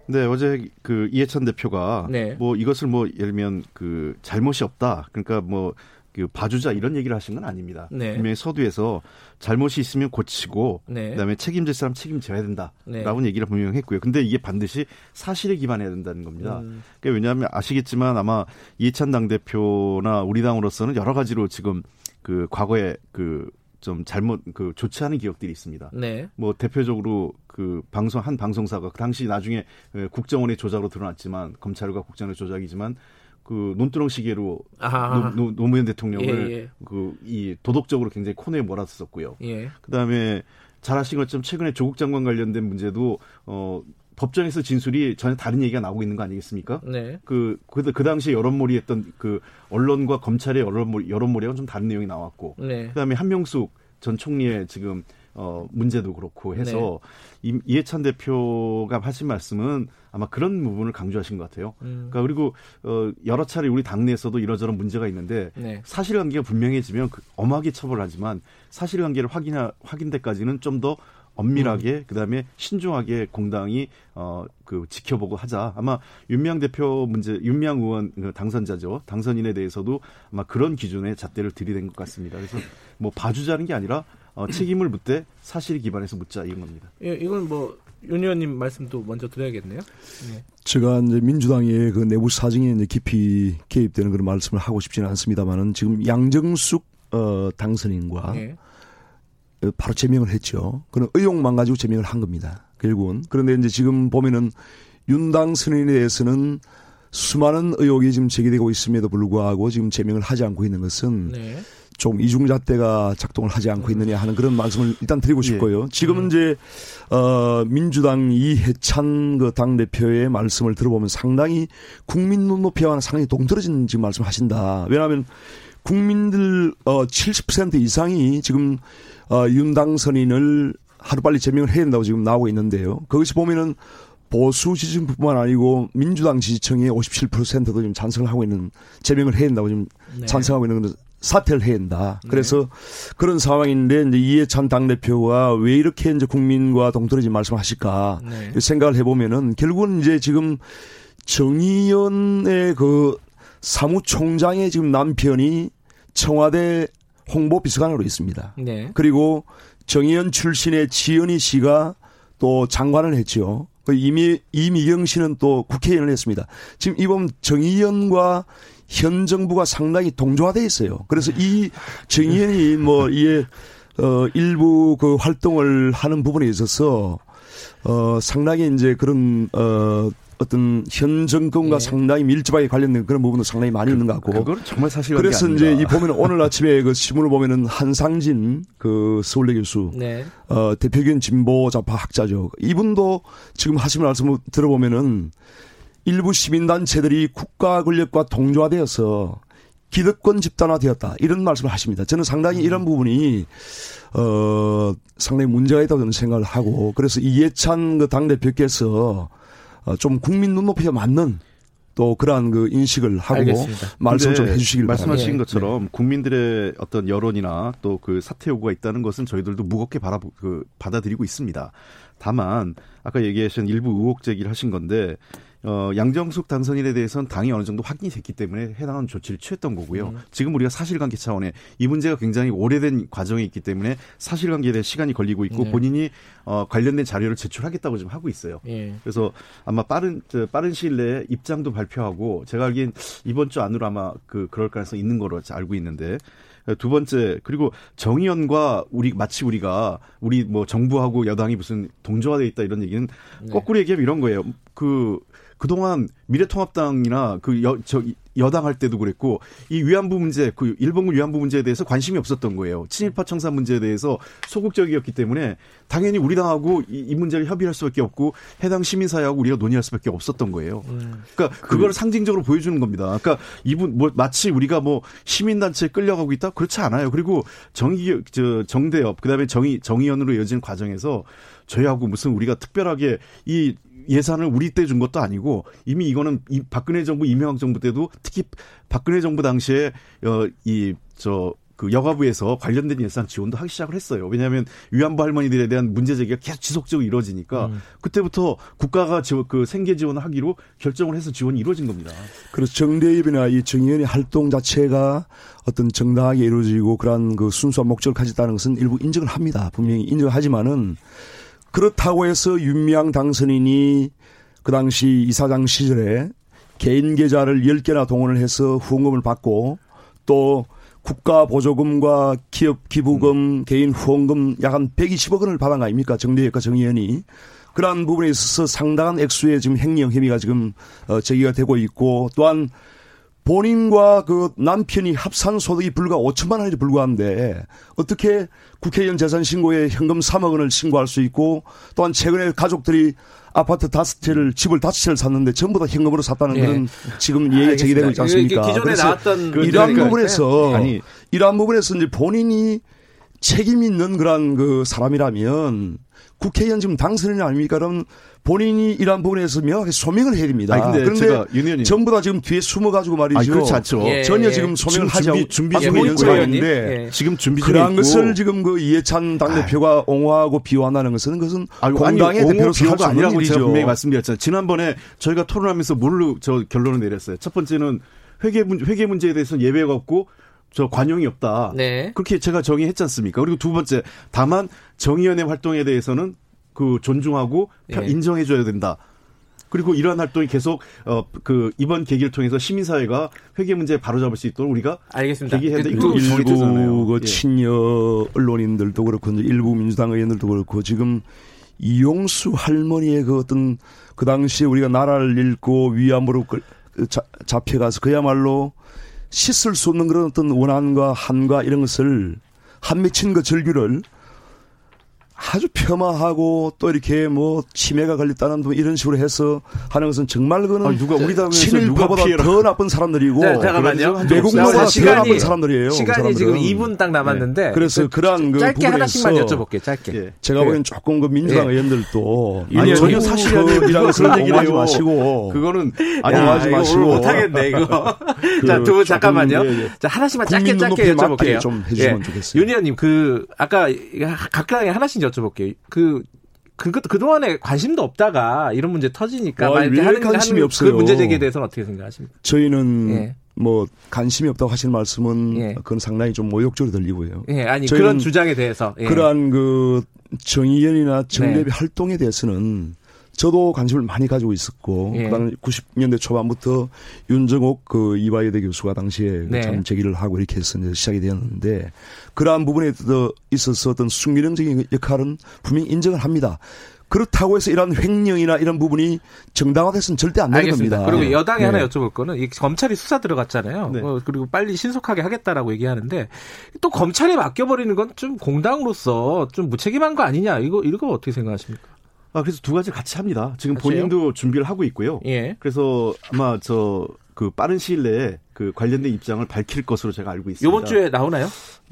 네, 어제 그 이해찬 대표가 네. 뭐 이것을 뭐 예를 들면 그 잘못이 없다. 그러니까 뭐 그 봐주자 이런 얘기를 하신 건 아닙니다. 네. 분명히 서두에서 잘못이 있으면 고치고 네. 그다음에 책임질 사람 책임져야 된다라고 네. 얘기를 분명히 했고요. 근데 이게 반드시 사실에 기반해야 된다는 겁니다. 음. 그러니까 왜냐하면 아시겠지만 아마 이해찬 당 대표나 우리 당으로서는 여러 가지로 지금 그 과거에 그 좀 잘못 그 좋지 않은 기억들이 있습니다. 네. 뭐 대표적으로 그 방송 한 방송사가 그 당시 나중에 그 국정원의 조작으로 드러났지만 검찰과 국정원의 조작이지만 그 논두렁 시계로 노, 노, 무현 대통령을 예, 예. 그이 도덕적으로 굉장히 코너에 몰았었고요. 예. 그다음에 잘 아신 것처럼 최근에 조국 장관 관련된 문제도 어 법정에서 진술이 전혀 다른 얘기가 나오고 있는 거 아니겠습니까? 네. 그, 그, 그 당시에 여론몰이 했던 그 언론과 검찰의 여론몰이, 여론몰이랑 좀 다른 내용이 나왔고. 네. 그 다음에 한명숙 전 총리의 지금 어, 문제도 그렇고 해서 네. 이, 해찬 대표가 하신 말씀은 아마 그런 부분을 강조하신 것 같아요. 음. 그러니까 그리고 어, 여러 차례 우리 당내에서도 이러저런 문제가 있는데 네. 사실관계가 분명해지면 그 엄하게 처벌하지만 사실관계를 확인 확인 때까지는 좀더 엄밀하게 음. 그다음에 신중하게 공당이 어 그 지켜보고 하자. 아마 윤미향 대표 문제 윤미향 의원 그 당선자죠. 당선인에 대해서도 아마 그런 기준의 잣대를 들이댄 것 같습니다. 그래서 뭐 봐주자는 게 아니라 어, 책임을 묻되 사실 기반해서 묻자 이런 겁니다. 예, 이건 뭐 윤 의원님 말씀도 먼저 드려야겠네요. 네. 제가 이제 민주당의 그 내부 사정에 이제 깊이 개입되는 그런 말씀을 하고 싶지는 않습니다만은 지금 양정숙 어, 당선인과 네. 바로 제명을 했죠. 그런 의혹만 가지고 제명을 한 겁니다. 결국은. 그런데 이제 지금 보면은 윤당 선인에 대해서는 수많은 의혹이 지금 제기되고 있음에도 불구하고 지금 제명을 하지 않고 있는 것은 네. 좀 이중잣대가 작동을 하지 않고 있느냐 하는 그런 말씀을 일단 드리고 예. 싶고요. 예. 지금은 음. 이제 어 민주당 이해찬 그 당 대표의 말씀을 들어보면 상당히 국민 눈높이와 상당히 동떨어진 지금 말씀하신다. 왜냐하면 국민들 어 70% 이상이 지금 어, 윤당 선인을 하루빨리 제명을 해야 된다고 지금 나오고 있는데요. 거기서 보면은 보수 지지층뿐만 아니고 민주당 지지층의 57%도 지금 찬성을 하고 있는 제명을 해야 된다고 지금 네. 찬성하고 있는 사퇴를 해야 된다. 네. 그래서 네. 그런 상황인데 이제 이해찬 당대표가 왜 이렇게 이제 국민과 동떨어진 말씀하실까 네. 생각을 해보면은 결국은 이제 지금 정의연의 그 사무총장의 지금 남편이 청와대 홍보 비서관으로 있습니다. 네. 그리고 정의연 출신의 지연희 씨가 또 장관을 했죠. 그 이미 이미경 씨는 또 국회의원을 했습니다. 지금 이번 정의연과 현 정부가 상당히 동조화돼 있어요. 그래서 이 정의연이 뭐 이에 어 일부 그 활동을 하는 부분에 있어서 어 상당히 이제 그런 어 어떤 현 정권과 예. 상당히 밀접하게 관련된 그런 부분도 상당히 많이 그, 있는 것 같고. 그건 정말 사실 그래서 이제 이 보면 오늘 아침에 그 신문을 보면은 한상진 그 서울대 교수, 네. 어 대표적인 진보 좌파 학자죠. 이분도 지금 하시는 말씀을 들어보면은 일부 시민단체들이 국가 권력과 동조화되어서 기득권 집단화되었다 이런 말씀을 하십니다. 저는 상당히 음. 이런 부분이 어 상당히 문제가 있다고 저는 생각을 하고 그래서 이해찬 그 당 대표께서 어, 좀 국민 눈높이에 맞는 또 그러한 그 인식을 하고 알겠습니다. 말씀 좀 해주시길 바랍니다. 말씀하신 네. 것처럼 네. 국민들의 어떤 여론이나 또 그 사퇴 요구가 있다는 것은 저희들도 무겁게 바라 그 받아들이고 있습니다. 다만 아까 얘기하신 일부 의혹 제기를 하신 건데 어, 양정숙 당선인에 대해서는 당이 어느 정도 확인이 됐기 때문에 해당하는 조치를 취했던 거고요. 음. 지금 우리가 사실관계 차원에 이 문제가 굉장히 오래된 과정이 있기 때문에 사실관계에 대한 시간이 걸리고 있고 네. 본인이 어, 관련된 자료를 제출하겠다고 지금 하고 있어요. 예. 그래서 아마 빠른 저, 빠른 시일 내에 입장도 발표하고 제가 알기엔 이번 주 안으로 아마 그 그럴 가능성이 있는 거로 알고 있는데 두 번째 그리고 정의연과 우리 마치 우리가 우리 뭐 정부하고 여당이 무슨 동조화돼 있다 이런 얘기는 네. 거꾸로 얘기하면 이런 거예요. 그 그동안 미래통합당이나 그 여, 저, 여당 할 때도 그랬고 이 위안부 문제, 그 일본군 위안부 문제에 대해서 관심이 없었던 거예요. 친일파 청사 문제에 대해서 소극적이었기 때문에 당연히 우리 당하고 이, 이 문제를 협의할 수밖에 없고 해당 시민사회하고 우리가 논의할 수밖에 없었던 거예요. 그러니까 그걸 그, 상징적으로 보여주는 겁니다. 그러니까 이분 뭐 마치 우리가 뭐 시민단체에 끌려가고 있다 그렇지 않아요. 그리고 정의 저 정대협 그다음에 정의 정의연으로 이어진 과정에서 저희하고 무슨 우리가 특별하게 이 예산을 우리 때 준 것도 아니고 이미 이거는 이 박근혜 정부 이명박 정부 때도 특히 박근혜 정부 당시에 어이저 그 여가부에서 관련된 예산 지원도 하기 시작을 했어요. 왜냐하면 위안부 할머니들에 대한 문제 제기가 계속 지속적으로 이루어지니까 음. 그때부터 국가가 지원, 그 생계 지원을 하기로 결정을 해서 지원이 이루어진 겁니다. 그래서 정대협이나 이 정의연의 활동 자체가 어떤 정당하게 이루어지고 그러한 그 순수한 목적을 가졌다는 것은 일부 인정을 합니다. 분명히 인정하지만은 그렇다고 해서 윤미향 당선인이 그 당시 이사장 시절에 개인 계좌를 10개나 동원을 해서 후원금을 받고 또 국가 보조금과 기업 기부금, 음. 개인 후원금 약 한 120억 원을 받은 거 아닙니까? 정대협과 정의연이. 그러한 부분에 있어서 상당한 액수의 지금 횡령 혐의가 지금 어, 제기가 되고 있고 또한 본인과 그 남편이 합산 소득이 불과 5천만 원에 불과한데 어떻게 국회의원 재산 신고에 현금 3억 원을 신고할 수 있고 또한 최근에 가족들이 아파트 다섯 채를 집을 다섯 채를 샀는데 전부 다 현금으로 샀다는 예. 그런 지금 얘기가 제기되고 있지 않습니까? 기존에 나왔던 그 이러한 부분에서 아니 이러한 부분에서 이제 본인이 책임 있는 그런 그 사람이라면 국회의원 지금 당선인이 아닙니까? 그럼 본인이 이러한 부분에서 명확히 소명을 해야 됩니다. 아니, 근데 그런데 전부 다 지금 뒤에 숨어가지고 말이죠. 아니, 그렇지 않죠. 예, 전혀 지금 소명을 하지 않고 준비 중에 있는 상황인데 예. 지금 준비 중에 그러한 것을 지금 그 이해찬 당대표가 옹호하고 비호한다는 것은 그것은 아니, 공당의 대표로서 할수 아니라고 일이죠. 제가 분명히 말씀드렸잖아요. 지난번에 저희가 토론하면서 뭘로 저 결론을 내렸어요. 첫 번째는 회계 문 회계 문제에 대해서 예배가 없고 저 관용이 없다. 네. 그렇게 제가 정의했지 않습니까? 그리고 두 번째, 다만 정의연의 활동에 대해서는 그 존중하고 네. 인정해줘야 된다. 그리고 이러한 활동이 계속 어 그 이번 계기를 통해서 시민사회가 회계 문제 바로잡을 수 있도록 우리가 알겠습니다. 계기해야 되 그, 일부 그 예. 친여 언론인들도 그렇고 일부 민주당 의원들도 그렇고 지금 이용수 할머니의 그 어떤 그 당시에 우리가 나라를 잃고 위암으로 그 잡혀가서 그야말로 씻을 수 없는 그런 어떤 원한과 한과 이런 것을 한 맺힌 그 절규를 아주 폄하하고 또 이렇게 뭐 치매가 걸렸다는 뭐 이런 식으로 해서 하는 것은 정말 그거는 아, 누가 우리 당에서 친일파보다 더 나쁜 사람들이고 네, 잠깐만요. 외국보다 더 나쁜 사람들이에요. 시간이 지금 2분 딱 남았는데 네. 그래서 그, 런그 짧게 하나씩만 여쭤볼게요. 짧게. 예. 제가 그, 보기엔 조금 그 민주당 예. 의원들도 아니 전혀 사실이라고 그런 얘기를 하지 마시고 그거는 아니 하지 마시고 못하겠네 이거. 그, 자두 분 잠깐만요. 예, 예. 자 하나씩만 짧게 짧게 여쭤볼게요. 좀 해주시면 예. 좋겠어요. 윤 의원님 그 아까 각각에 하나씩 여쭤 볼게요. 그 그것 그동안에 관심도 없다가 이런 문제 터지니까 와, 왜 하는, 관심이 하는 없어요. 그 문제 제기에 대해서는 어떻게 생각하십니까? 저희는 예. 뭐 관심이 없다고 하시는 말씀은 예. 그건 상당히 좀 모욕적으로 들리고요. 예, 아니 그런 주장에 대해서 예. 그러한 그 정의연이나 정례비 네. 활동에 대해서는 저도 관심을 많이 가지고 있었고 예. 그다음에 90년대 초반부터 윤정옥 그 이화여대 교수가 당시에 네. 참 제기를 하고 이렇게 해서 이제 시작이 되었는데 그러한 부분에 있어서 어떤 숙명적인 역할은 분명히 인정을 합니다. 그렇다고 해서 이런 횡령이나 이런 부분이 정당화돼서는 절대 안 되는. 겁니다. 그리고 여당에 네. 하나 여쭤볼 거는 이 검찰이 수사 들어갔잖아요. 네. 어, 그리고 빨리 신속하게 하겠다라고 얘기하는데 또 검찰에 맡겨버리는 건 좀 공당으로서 좀 무책임한 거 아니냐 이거 이거 어떻게 생각하십니까? 아, 그래서 두 가지 같이 합니다. 지금 같이요? 본인도 준비를 하고 있고요. 예. 그래서 아마 저 그 빠른 시일 내에 그 관련된 입장을 밝힐 것으로 제가 알고 있습니다. 이번 주에 나오나요?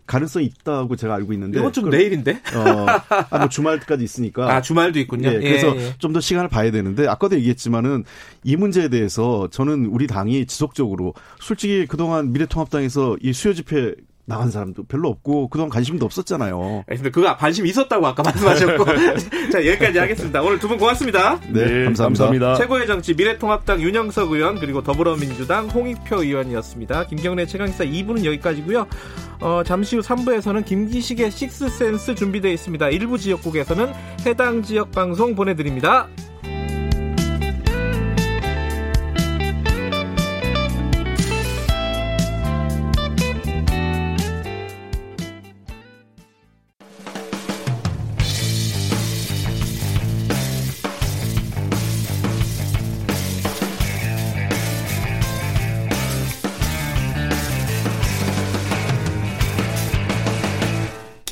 가능성이 있다고 제가 알고 있는데. 이번 주 내일인데? 어, 아, 뭐 주말까지 있으니까. 아, 주말도 있군요. 예, 그래서 예, 예. 좀더 시간을 봐야 되는데 아까도 얘기했지만은 이 문제에 대해서 저는 우리 당이 지속적으로 솔직히 그동안 미래통합당에서 이 수요 집회 나간 사람도 별로 없고 그동안 관심도 없었잖아요. 근데 그거 관심 있었다고 아까 말씀하셨고. 자, 여기까지 하겠습니다. 오늘 두 분 고맙습니다. 네, 네 감사합니다. 감사합니다. 최고의 정치 미래통합당 윤영석 의원 그리고 더불어민주당 홍익표 의원이었습니다. 김경래 최강기사 2부는 여기까지고요. 어, 잠시 후 3부에서는 김기식의 식스센스 준비되어 있습니다. 일부 지역국에서는 해당 지역 방송 보내드립니다.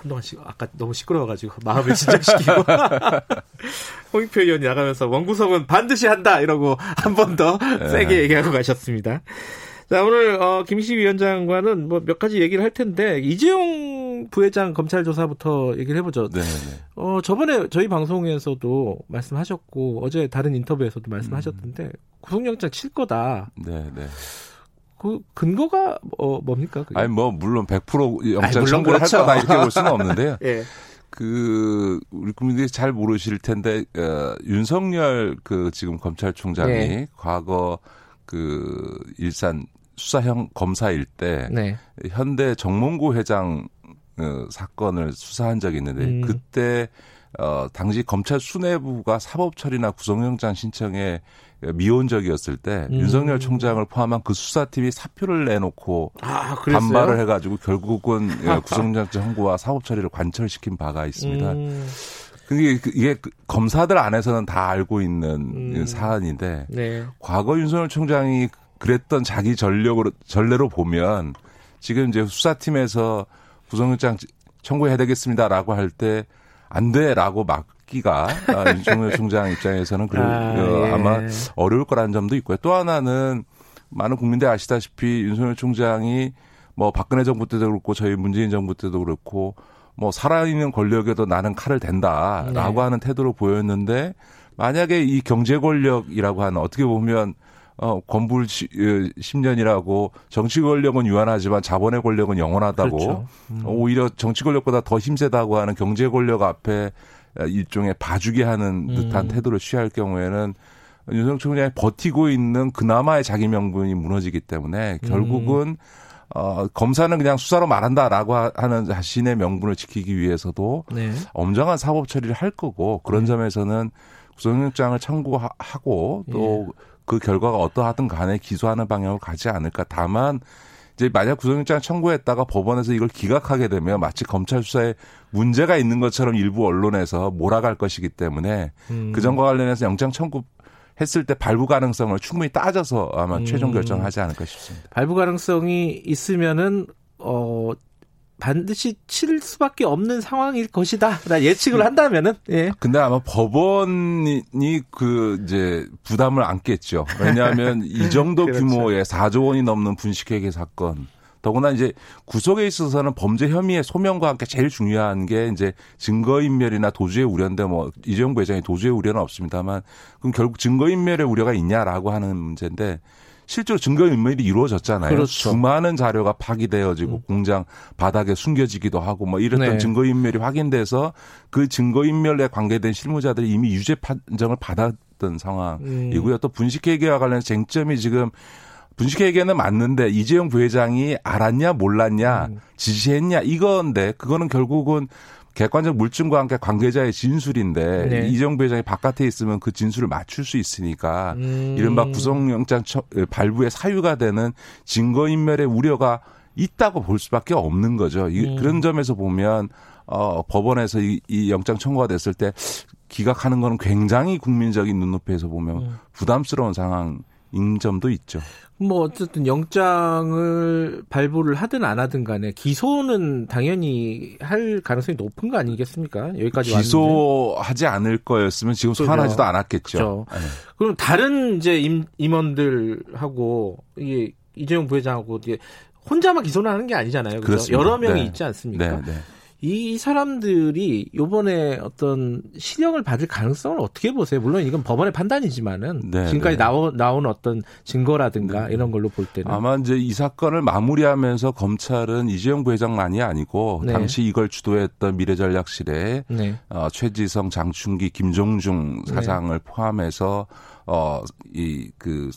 한동안 시, 아까 너무 시끄러워가지고 마음을 진정시키고 홍익표 의원이 나가면서 원구성은 반드시 한다 이러고 한 번더 네. 세게 얘기하고 가셨습니다. 자 오늘 어, 김식 위원장과는 뭐 몇 가지 얘기를 할 텐데 이재용 부회장 검찰 조사부터 얘기를 해보죠. 네, 네. 어 저번에 저희 방송에서도 말씀하셨고 어제 다른 인터뷰에서도 말씀하셨던데 음. 구속영장 칠 거다. 네, 네. 그 근거가 어, 뭡니까? 그게? 아니 뭐 물론 100% 영장 청구를 그렇죠. 할 거다 이렇게 볼 수는 없는데요. 예. 그 우리 국민들이 잘 모르실 텐데 어, 윤석열 그 지금 검찰총장이 네. 과거 그 일산 수사형 검사일 때 네. 현대 정몽구 회장 어, 사건을 수사한 적이 있는데 음. 그때 어 당시 검찰 수뇌부가 사법 처리나 구속영장 신청에 미온적이었을 때 음. 윤석열 총장을 포함한 그 수사팀이 사표를 내놓고 아, 반발을 해가지고 결국은 예, 구속영장 청구와 사법 처리를 관철시킨 바가 있습니다. 음. 그게 이게 그 검사들 안에서는 다 알고 있는 음. 사안인데 네. 과거 윤석열 총장이 그랬던 자기 전력으로 전례로 보면 지금 이제 수사팀에서 구속영장 청구해야 되겠습니다라고 할 때 안 돼라고 막 잡기가 아, 윤석열 총장 입장에서는 그, 아, 어, 예. 아마 어려울 거라는 점도 있고요. 또 하나는 많은 국민들 아시다시피 윤석열 총장이 뭐 박근혜 정부 때도 그렇고 저희 문재인 정부 때도 그렇고 뭐 살아있는 권력에도 나는 칼을 댄다라고 네. 하는 태도를 보였는데 만약에 이 경제 권력이라고 하는 어떻게 보면 어, 건불 10년이라고 어, 정치 권력은 유한하지만 자본의 권력은 영원하다고 그렇죠. 음. 오히려 정치 권력보다 더 힘세다고 하는 경제 권력 앞에 일종의 봐주게 하는 듯한 음. 태도를 취할 경우에는 윤석열 총장이 버티고 있는 그나마의 자기 명분이 무너지기 때문에 결국은 음. 어, 검사는 그냥 수사로 말한다라고 하는 자신의 명분을 지키기 위해서도 네. 엄정한 사법 처리를 할 거고 그런 네. 점에서는 구속영장을 청구하고 또그 예. 결과가 어떠하든 간에 기소하는 방향으로 가지 않을까. 다만 이제 만약 구속영장 청구했다가 법원에서 이걸 기각하게 되면 마치 검찰 수사에 문제가 있는 것처럼 일부 언론에서 몰아갈 것이기 때문에 음. 그 점과 관련해서 영장 청구 했을 때 발부 가능성을 충분히 따져서 아마 음. 최종 결정하지 않을까 싶습니다. 발부 가능성이 있으면은 어 반드시 칠 수밖에 없는 상황일 것이다. 예측을 한다면은. 예. 근데 아마 법원이 그 이제 부담을 안겠죠. 왜냐하면 이 정도 그렇죠. 규모의 4조 원이 넘는 분식회계 사건. 더구나 이제 구속에 있어서는 범죄 혐의의 소명과 함께 제일 중요한 게 이제 증거인멸이나 도주의 우려인데 뭐 이재용 회장이 도주의 우려는 없습니다만 그럼 결국 증거인멸의 우려가 있냐라고 하는 문제인데 실제로 증거인멸이 이루어졌잖아요. 그렇죠. 수많은 자료가 파기되어지고 음. 공장 바닥에 숨겨지기도 하고 뭐 이랬던 네. 증거인멸이 확인돼서 그 증거인멸에 관계된 실무자들이 이미 유죄 판정을 받았던 상황이고요. 음. 또 분식회계와 관련 쟁점이 지금 분식회계는 맞는데 이재용 부회장이 알았냐 몰랐냐 음. 지시했냐 이건데 그거는 결국은 객관적 물증과 함께 관계자의 진술인데 네. 이정 부 회장이 바깥에 있으면 그 진술을 맞출 수 있으니까 음. 이른바 구속영장 발부의 사유가 되는 증거인멸의 우려가 있다고 볼 수밖에 없는 거죠. 음. 그런 점에서 보면 어 법원에서 이, 이 영장 청구가 됐을 때 기각하는 거는 굉장히 국민적인 눈높이에서 보면 음. 부담스러운 상황. 인 점도 있죠. 뭐 어쨌든 영장을 발부를 하든 안 하든 간에 기소는 당연히 할 가능성이 높은 거 아니겠습니까? 여기까지 기소하지 않을 거였으면 지금 소환하지도 않았겠죠. 그렇죠. 네. 그럼 다른 이제 임, 임원들하고 이게 이재용 부회장하고 이게 혼자만 기소를 하는 게 아니잖아요. 그렇죠? 여러 명이 네. 있지 않습니까? 네, 네. 이 사람들이 요번에 어떤 실형을 받을 가능성을 어떻게 보세요? 물론 이건 법원의 판단이지만은 네, 지금까지 네. 나오, 나온 어떤 증거라든가 네. 이런 걸로 볼 때는 아마 이제 이 사건을 마무리하면서 검찰은 이재용 부회장만이 아니고 네. 당시 이걸 주도했던 미래전략실에 네. 어, 최지성, 장충기, 김종중 사장을 네. 포함해서 어이그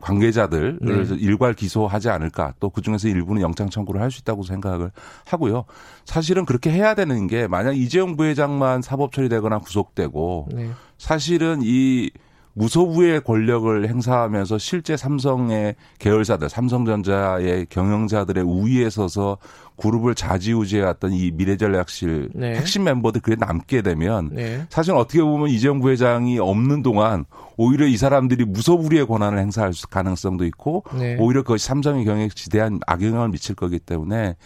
관계자들을 네. 일괄 기소하지 않을까 또 그중에서 일부는 영장 청구를 할 수 있다고 생각을 하고요. 사실은 그렇게 해야 되는 게 만약 이재용 부회장만 사법 처리되거나 구속되고 네. 사실은 이 무소부의 권력을 행사하면서 실제 삼성의 계열사들, 삼성전자의 경영자들의 우위에 서서 그룹을 좌지우지해왔던 이 미래전략실 네. 핵심 멤버들 그게 남게 되면 네. 사실 어떻게 보면 이재용 부회장이 없는 동안 오히려 이 사람들이 무소불위의 권한을 행사할 가능성도 있고 네. 오히려 그것이 삼성의 경영에 지대한 악영향을 미칠 거기 때문에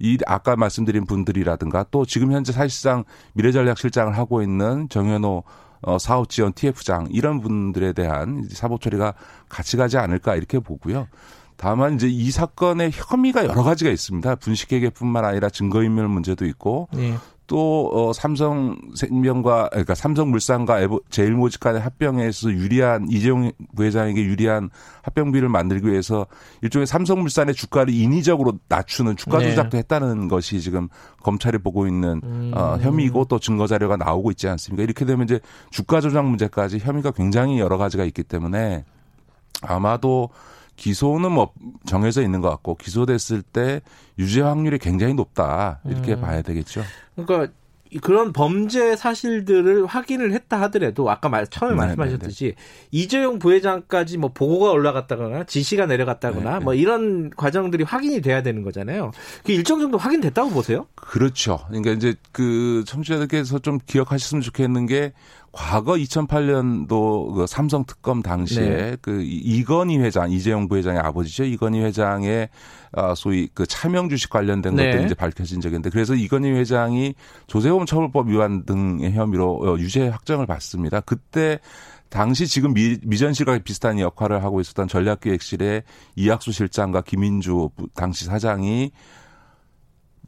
이 아까 말씀드린 분들이라든가 또 지금 현재 사실상 미래전략실장을 하고 있는 정현호 어, 사업 지원 TF장 이런 분들에 대한 사법 처리가 같이 가지 않을까 이렇게 보고요. 다만 이제 이 사건의 혐의가 여러 가지가 있습니다. 분식회계뿐만 아니라 증거인멸 문제도 있고 네. 또 어, 삼성생명과 그러니까 삼성물산과 제일모직 간의 합병에서 유리한 이재용 부회장에게 유리한 합병비를 만들기 위해서 일종의 삼성물산의 주가를 인위적으로 낮추는 주가 네. 조작도 네. 했다는 것이 지금 검찰이 보고 있는 음. 어, 혐의고 또 증거 자료가 나오고 있지 않습니까? 이렇게 되면 이제 주가 조작 문제까지 혐의가 굉장히 여러 가지가 있기 때문에 아마도 기소는 뭐 정해져 있는 것 같고 기소됐을 때 유죄 확률이 굉장히 높다 이렇게 음. 봐야 되겠죠. 그러니까 그런 범죄 사실들을 확인을 했다 하더라도 아까 말, 처음에 네, 말씀하셨듯이 네, 네. 이재용 부회장까지 뭐 보고가 올라갔다거나 지시가 내려갔다거나 네, 뭐 이런 과정들이 확인이 돼야 되는 거잖아요. 그 일정 정도 확인됐다고 보세요? 그렇죠. 그러니까 이제 그 청취자들께서 좀 기억하셨으면 좋겠는 게 과거 2008년도 그 삼성 특검 당시에 네. 그 이건희 회장 이재용 부회장의 아버지죠 이건희 회장의 아 소위 그 차명 주식 관련된 네. 것들이 이제 밝혀진 적이 있는데 그래서 이건희 회장이 조세범 처벌법 위반 등의 혐의로 어, 유죄 확정을 받습니다. 그때 당시 지금 미, 미전실과 비슷한 역할을 하고 있었던 전략기획실의 이학수 실장과 김인주 당시 사장이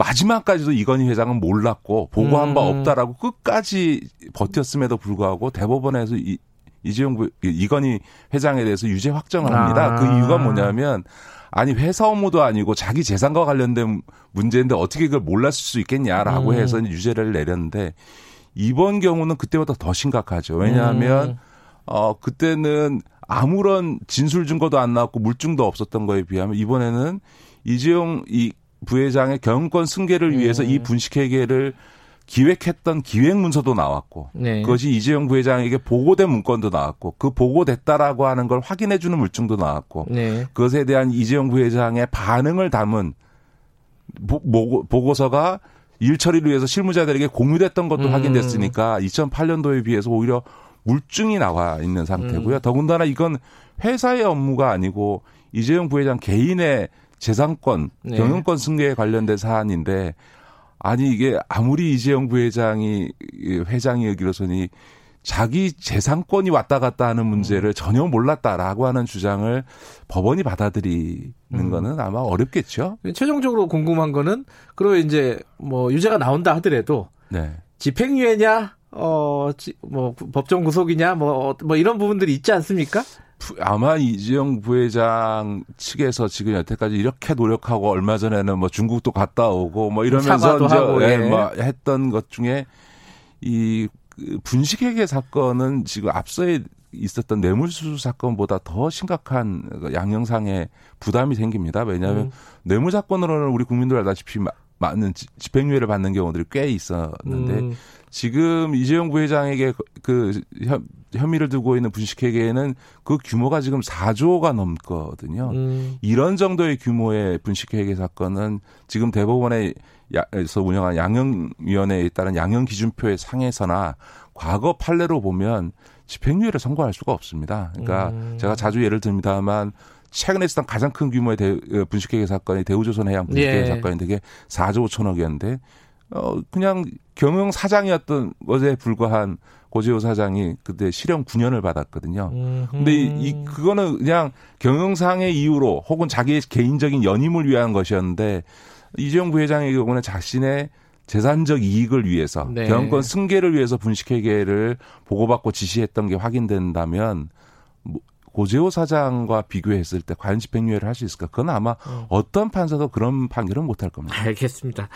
마지막까지도 이건희 회장은 몰랐고 보고한 바 음. 없다라고 끝까지 버텼음에도 불구하고 대법원에서 이, 이재용 부, 이건희 회장에 대해서 유죄 확정을 합니다. 아. 그 이유가 뭐냐면 아니 회사 업무도 아니고 자기 재산과 관련된 문제인데 어떻게 그걸 몰랐을 수 있겠냐라고 음. 해서 유죄를 내렸는데 이번 경우는 그때보다 더 심각하죠. 왜냐하면 음. 어 그때는 아무런 진술 증거도 안 나왔고 물증도 없었던 거에 비하면 이번에는 이재용 이 부회장의 경영권 승계를 위해서 이 음. 분식회계를 기획했던 기획 문서도 나왔고 네. 그것이 이재용 부회장에게 보고된 문건도 나왔고 그 보고됐다라고 하는 걸 확인해 주는 물증도 나왔고 네. 그것에 대한 이재용 부회장의 반응을 담은 보, 고서가 일 처리를 위해서 실무자들에게 공유됐던 것도 음. 확인됐으니까 2008년도에 비해서 오히려 물증이 나와 있는 상태고요. 음. 더군다나 이건 회사의 업무가 아니고 이재용 부회장 개인의 재산권, 네. 경영권 승계에 관련된 사안인데 아니 이게 아무리 이재용 부회장이 회장이 여기로서니 자기 재산권이 왔다 갔다 하는 문제를 음. 전혀 몰랐다라고 하는 주장을 법원이 받아들이는 음. 거는 아마 어렵겠죠. 최종적으로 궁금한 거는 그러면 이제 뭐 유죄가 나온다 하더라도 네. 집행유예냐 어, 뭐, 법정 구속이냐, 뭐, 뭐, 이런 부분들이 있지 않습니까? 아마 이재용 부회장 측에서 지금 여태까지 이렇게 노력하고 얼마 전에는 뭐 중국도 갔다 오고 뭐 이러면서 이제 하고, 예. 뭐 했던 것 중에 이그 분식회계 사건은 지금 앞서에 있었던 뇌물수수 사건보다 더 심각한 그 양형상의 부담이 생깁니다. 왜냐하면 음. 뇌물 사건으로는 우리 국민들 알다시피 많은 집행유예를 받는 경우들이 꽤 있었는데 음. 지금 이재용 부회장에게 그 혐의를 두고 있는 분식회계에는 그 규모가 지금 4조가 넘거든요. 음. 이런 정도의 규모의 분식회계 사건은 지금 대법원에서 운영한 양형위원회에 따른 양형 기준표의 상에서나 과거 판례로 보면 집행유예를 선고할 수가 없습니다. 그러니까 음. 제가 자주 예를 듭니다만 최근에 있었던 가장 큰 규모의 대, 어, 분식회계 사건이 대우조선 해양 분식회계 예. 사건인데 그게 4조 5천억이었는데 어 그냥 경영 사장이었던 것에 불과한 고재호 사장이 그때 실형 9년을 받았거든요. 음흠. 근데 이, 이 그거는 그냥 경영상의 이유로 혹은 자기의 개인적인 연임을 위한 것이었는데 이재용 부회장의 경우는 자신의 재산적 이익을 위해서 네. 경영권 승계를 위해서 분식회계를 보고받고 지시했던 게 확인된다면 뭐 고재호 사장과 비교했을 때 과연 집행유예를 할 수 있을까? 그건 아마 음. 어떤 판사도 그런 판결은 못할 겁니다. 알겠습니다.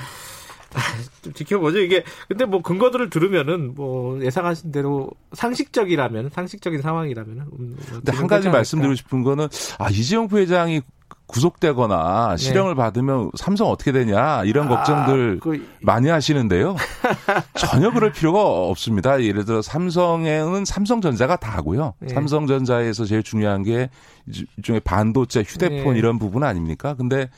아, 좀 지켜보죠. 이게 근데 뭐 근거들을 들으면은 뭐 예상하신 대로 상식적이라면 상식적인 상황이라면. 음, 뭐 근데 한 가지 말씀드리고 싶은 거는 아 이재용 부회장이 구속되거나 네. 실형을 네. 받으면 삼성 어떻게 되냐 이런 아, 걱정들 그... 많이 하시는데요. 전혀 그럴 필요가 없습니다. 예를 들어 삼성에는 삼성전자가 다고요. 네. 삼성전자에서 제일 중요한 게 일종의 반도체, 휴대폰 네. 이런 부분 아닙니까? 근데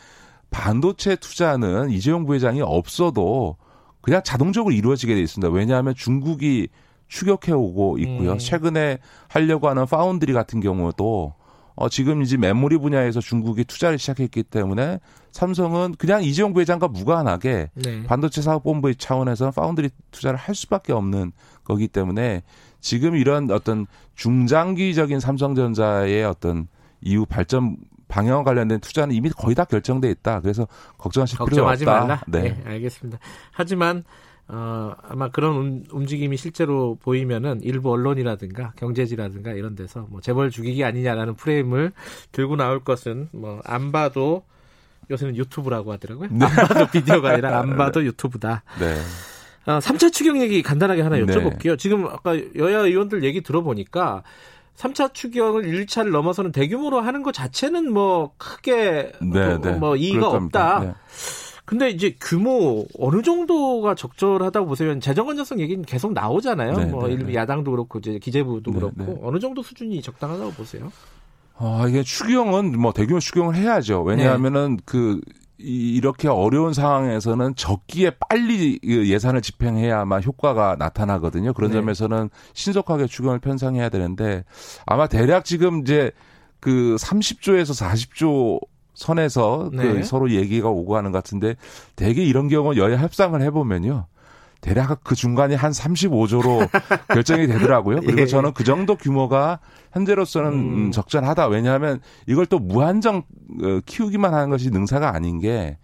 반도체 투자는 이재용 부회장이 없어도 그냥 자동적으로 이루어지게 돼 있습니다. 왜냐하면 중국이 추격해 오고 있고요. 음. 최근에 하려고 하는 파운드리 같은 경우도 어, 지금 이제 메모리 분야에서 중국이 투자를 시작했기 때문에 삼성은 그냥 이재용 부회장과 무관하게 네. 반도체 사업본부의 차원에서 파운드리 투자를 할 수밖에 없는 거기 때문에 지금 이런 어떤 중장기적인 삼성전자의 어떤 이후 발전 방향과 관련된 투자는 이미 거의 다 결정돼 있다. 그래서 걱정하실 필요가 없다. 말라. 네. 네, 알겠습니다. 하지만 어, 아마 그런 움직임이 실제로 보이면은 일부 언론이라든가 경제지라든가 이런 데서 뭐 재벌 죽이기 아니냐라는 프레임을 들고 나올 것은 뭐 안 봐도 요새는 유튜브라고 하더라고요. 네. 안 봐도 비디오가 아니라 안 봐도 유튜브다. 네. 어, 3차 추경 얘기 간단하게 하나 네. 여쭤볼게요. 네. 지금 아까 여야 의원들 얘기 들어보니까 3차 추경을 1차를 넘어서는 대규모로 하는 것 자체는 뭐 크게 네, 네. 뭐 이의가 없다. 네. 근데 이제 규모 어느 정도가 적절하다고 보세요? 재정 건전성 얘기는 계속 나오잖아요. 네, 뭐 네, 네. 야당도 그렇고 이제 기재부도 네, 그렇고 네. 어느 정도 수준이 적당하다고 보세요? 아, 이게 추경은 뭐 대규모 추경을 해야죠. 왜냐하면은 네. 그 이렇게 어려운 상황에서는 적기에 빨리 그 예산을 집행해야만 효과가 나타나거든요. 그런 네. 점에서는 신속하게 추경을 편성해야 되는데 아마 대략 지금 이제 그 30조에서 40조 선에서 그 네. 그 서로 얘기가 오고 하는 것 같은데 대개 이런 경우 여야 협상을 해보면요. 대략 그 중간이 한 35조로 결정이 되더라고요. 그리고 예. 저는 그 정도 규모가 현재로서는 음. 적절하다. 왜냐하면 이걸 또 무한정 어, 키우기만 하는 것이 능사가 아닌 게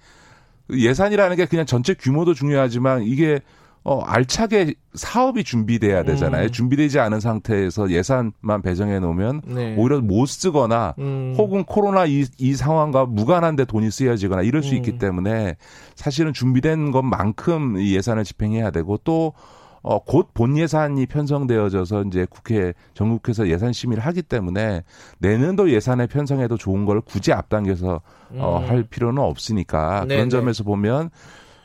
예산이라는 게 그냥 전체 규모도 중요하지만 이게 어, 알차게 사업이 준비돼야 되잖아요. 음. 준비되지 않은 상태에서 예산만 배정해 놓으면 네. 오히려 못 쓰거나 음. 혹은 코로나 이, 이 상황과 무관한데 돈이 쓰여지거나 이럴 수 음. 있기 때문에 사실은 준비된 것만큼 이 예산을 집행해야 되고 또 어, 곧 본 예산이 편성되어져서 이제 국회, 전국회에서 예산 심의를 하기 때문에 내년도 예산에 편성해도 좋은 걸 굳이 앞당겨서 어, 음. 할 필요는 없으니까 네네. 그런 점에서 보면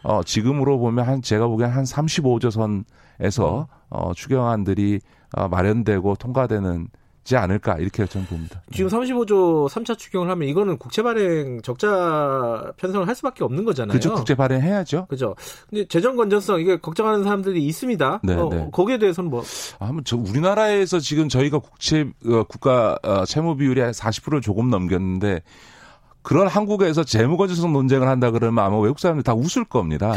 어, 지금으로 보면 한 제가 보기엔 한 35조 선에서 음. 어, 추경안들이 어, 마련되고 통과되는 지 않을까 이렇게 저는 봅니다. 지금 35조 3차 추경을 하면 이거는 국채 발행 적자 편성을 할 수밖에 없는 거잖아요. 그죠. 국채 발행 해야죠. 그죠. 근데 재정 건전성 이게 걱정하는 사람들이 있습니다. 네, 어, 네. 거기에 대해서는 뭐 아무 저 우리나라에서 지금 저희가 국채 어, 국가 어, 채무 비율이 한 40%를 조금 넘겼는데 그런 한국에서 재무건전성 논쟁을 한다 그러면 아마 외국 사람들 다 웃을 겁니다.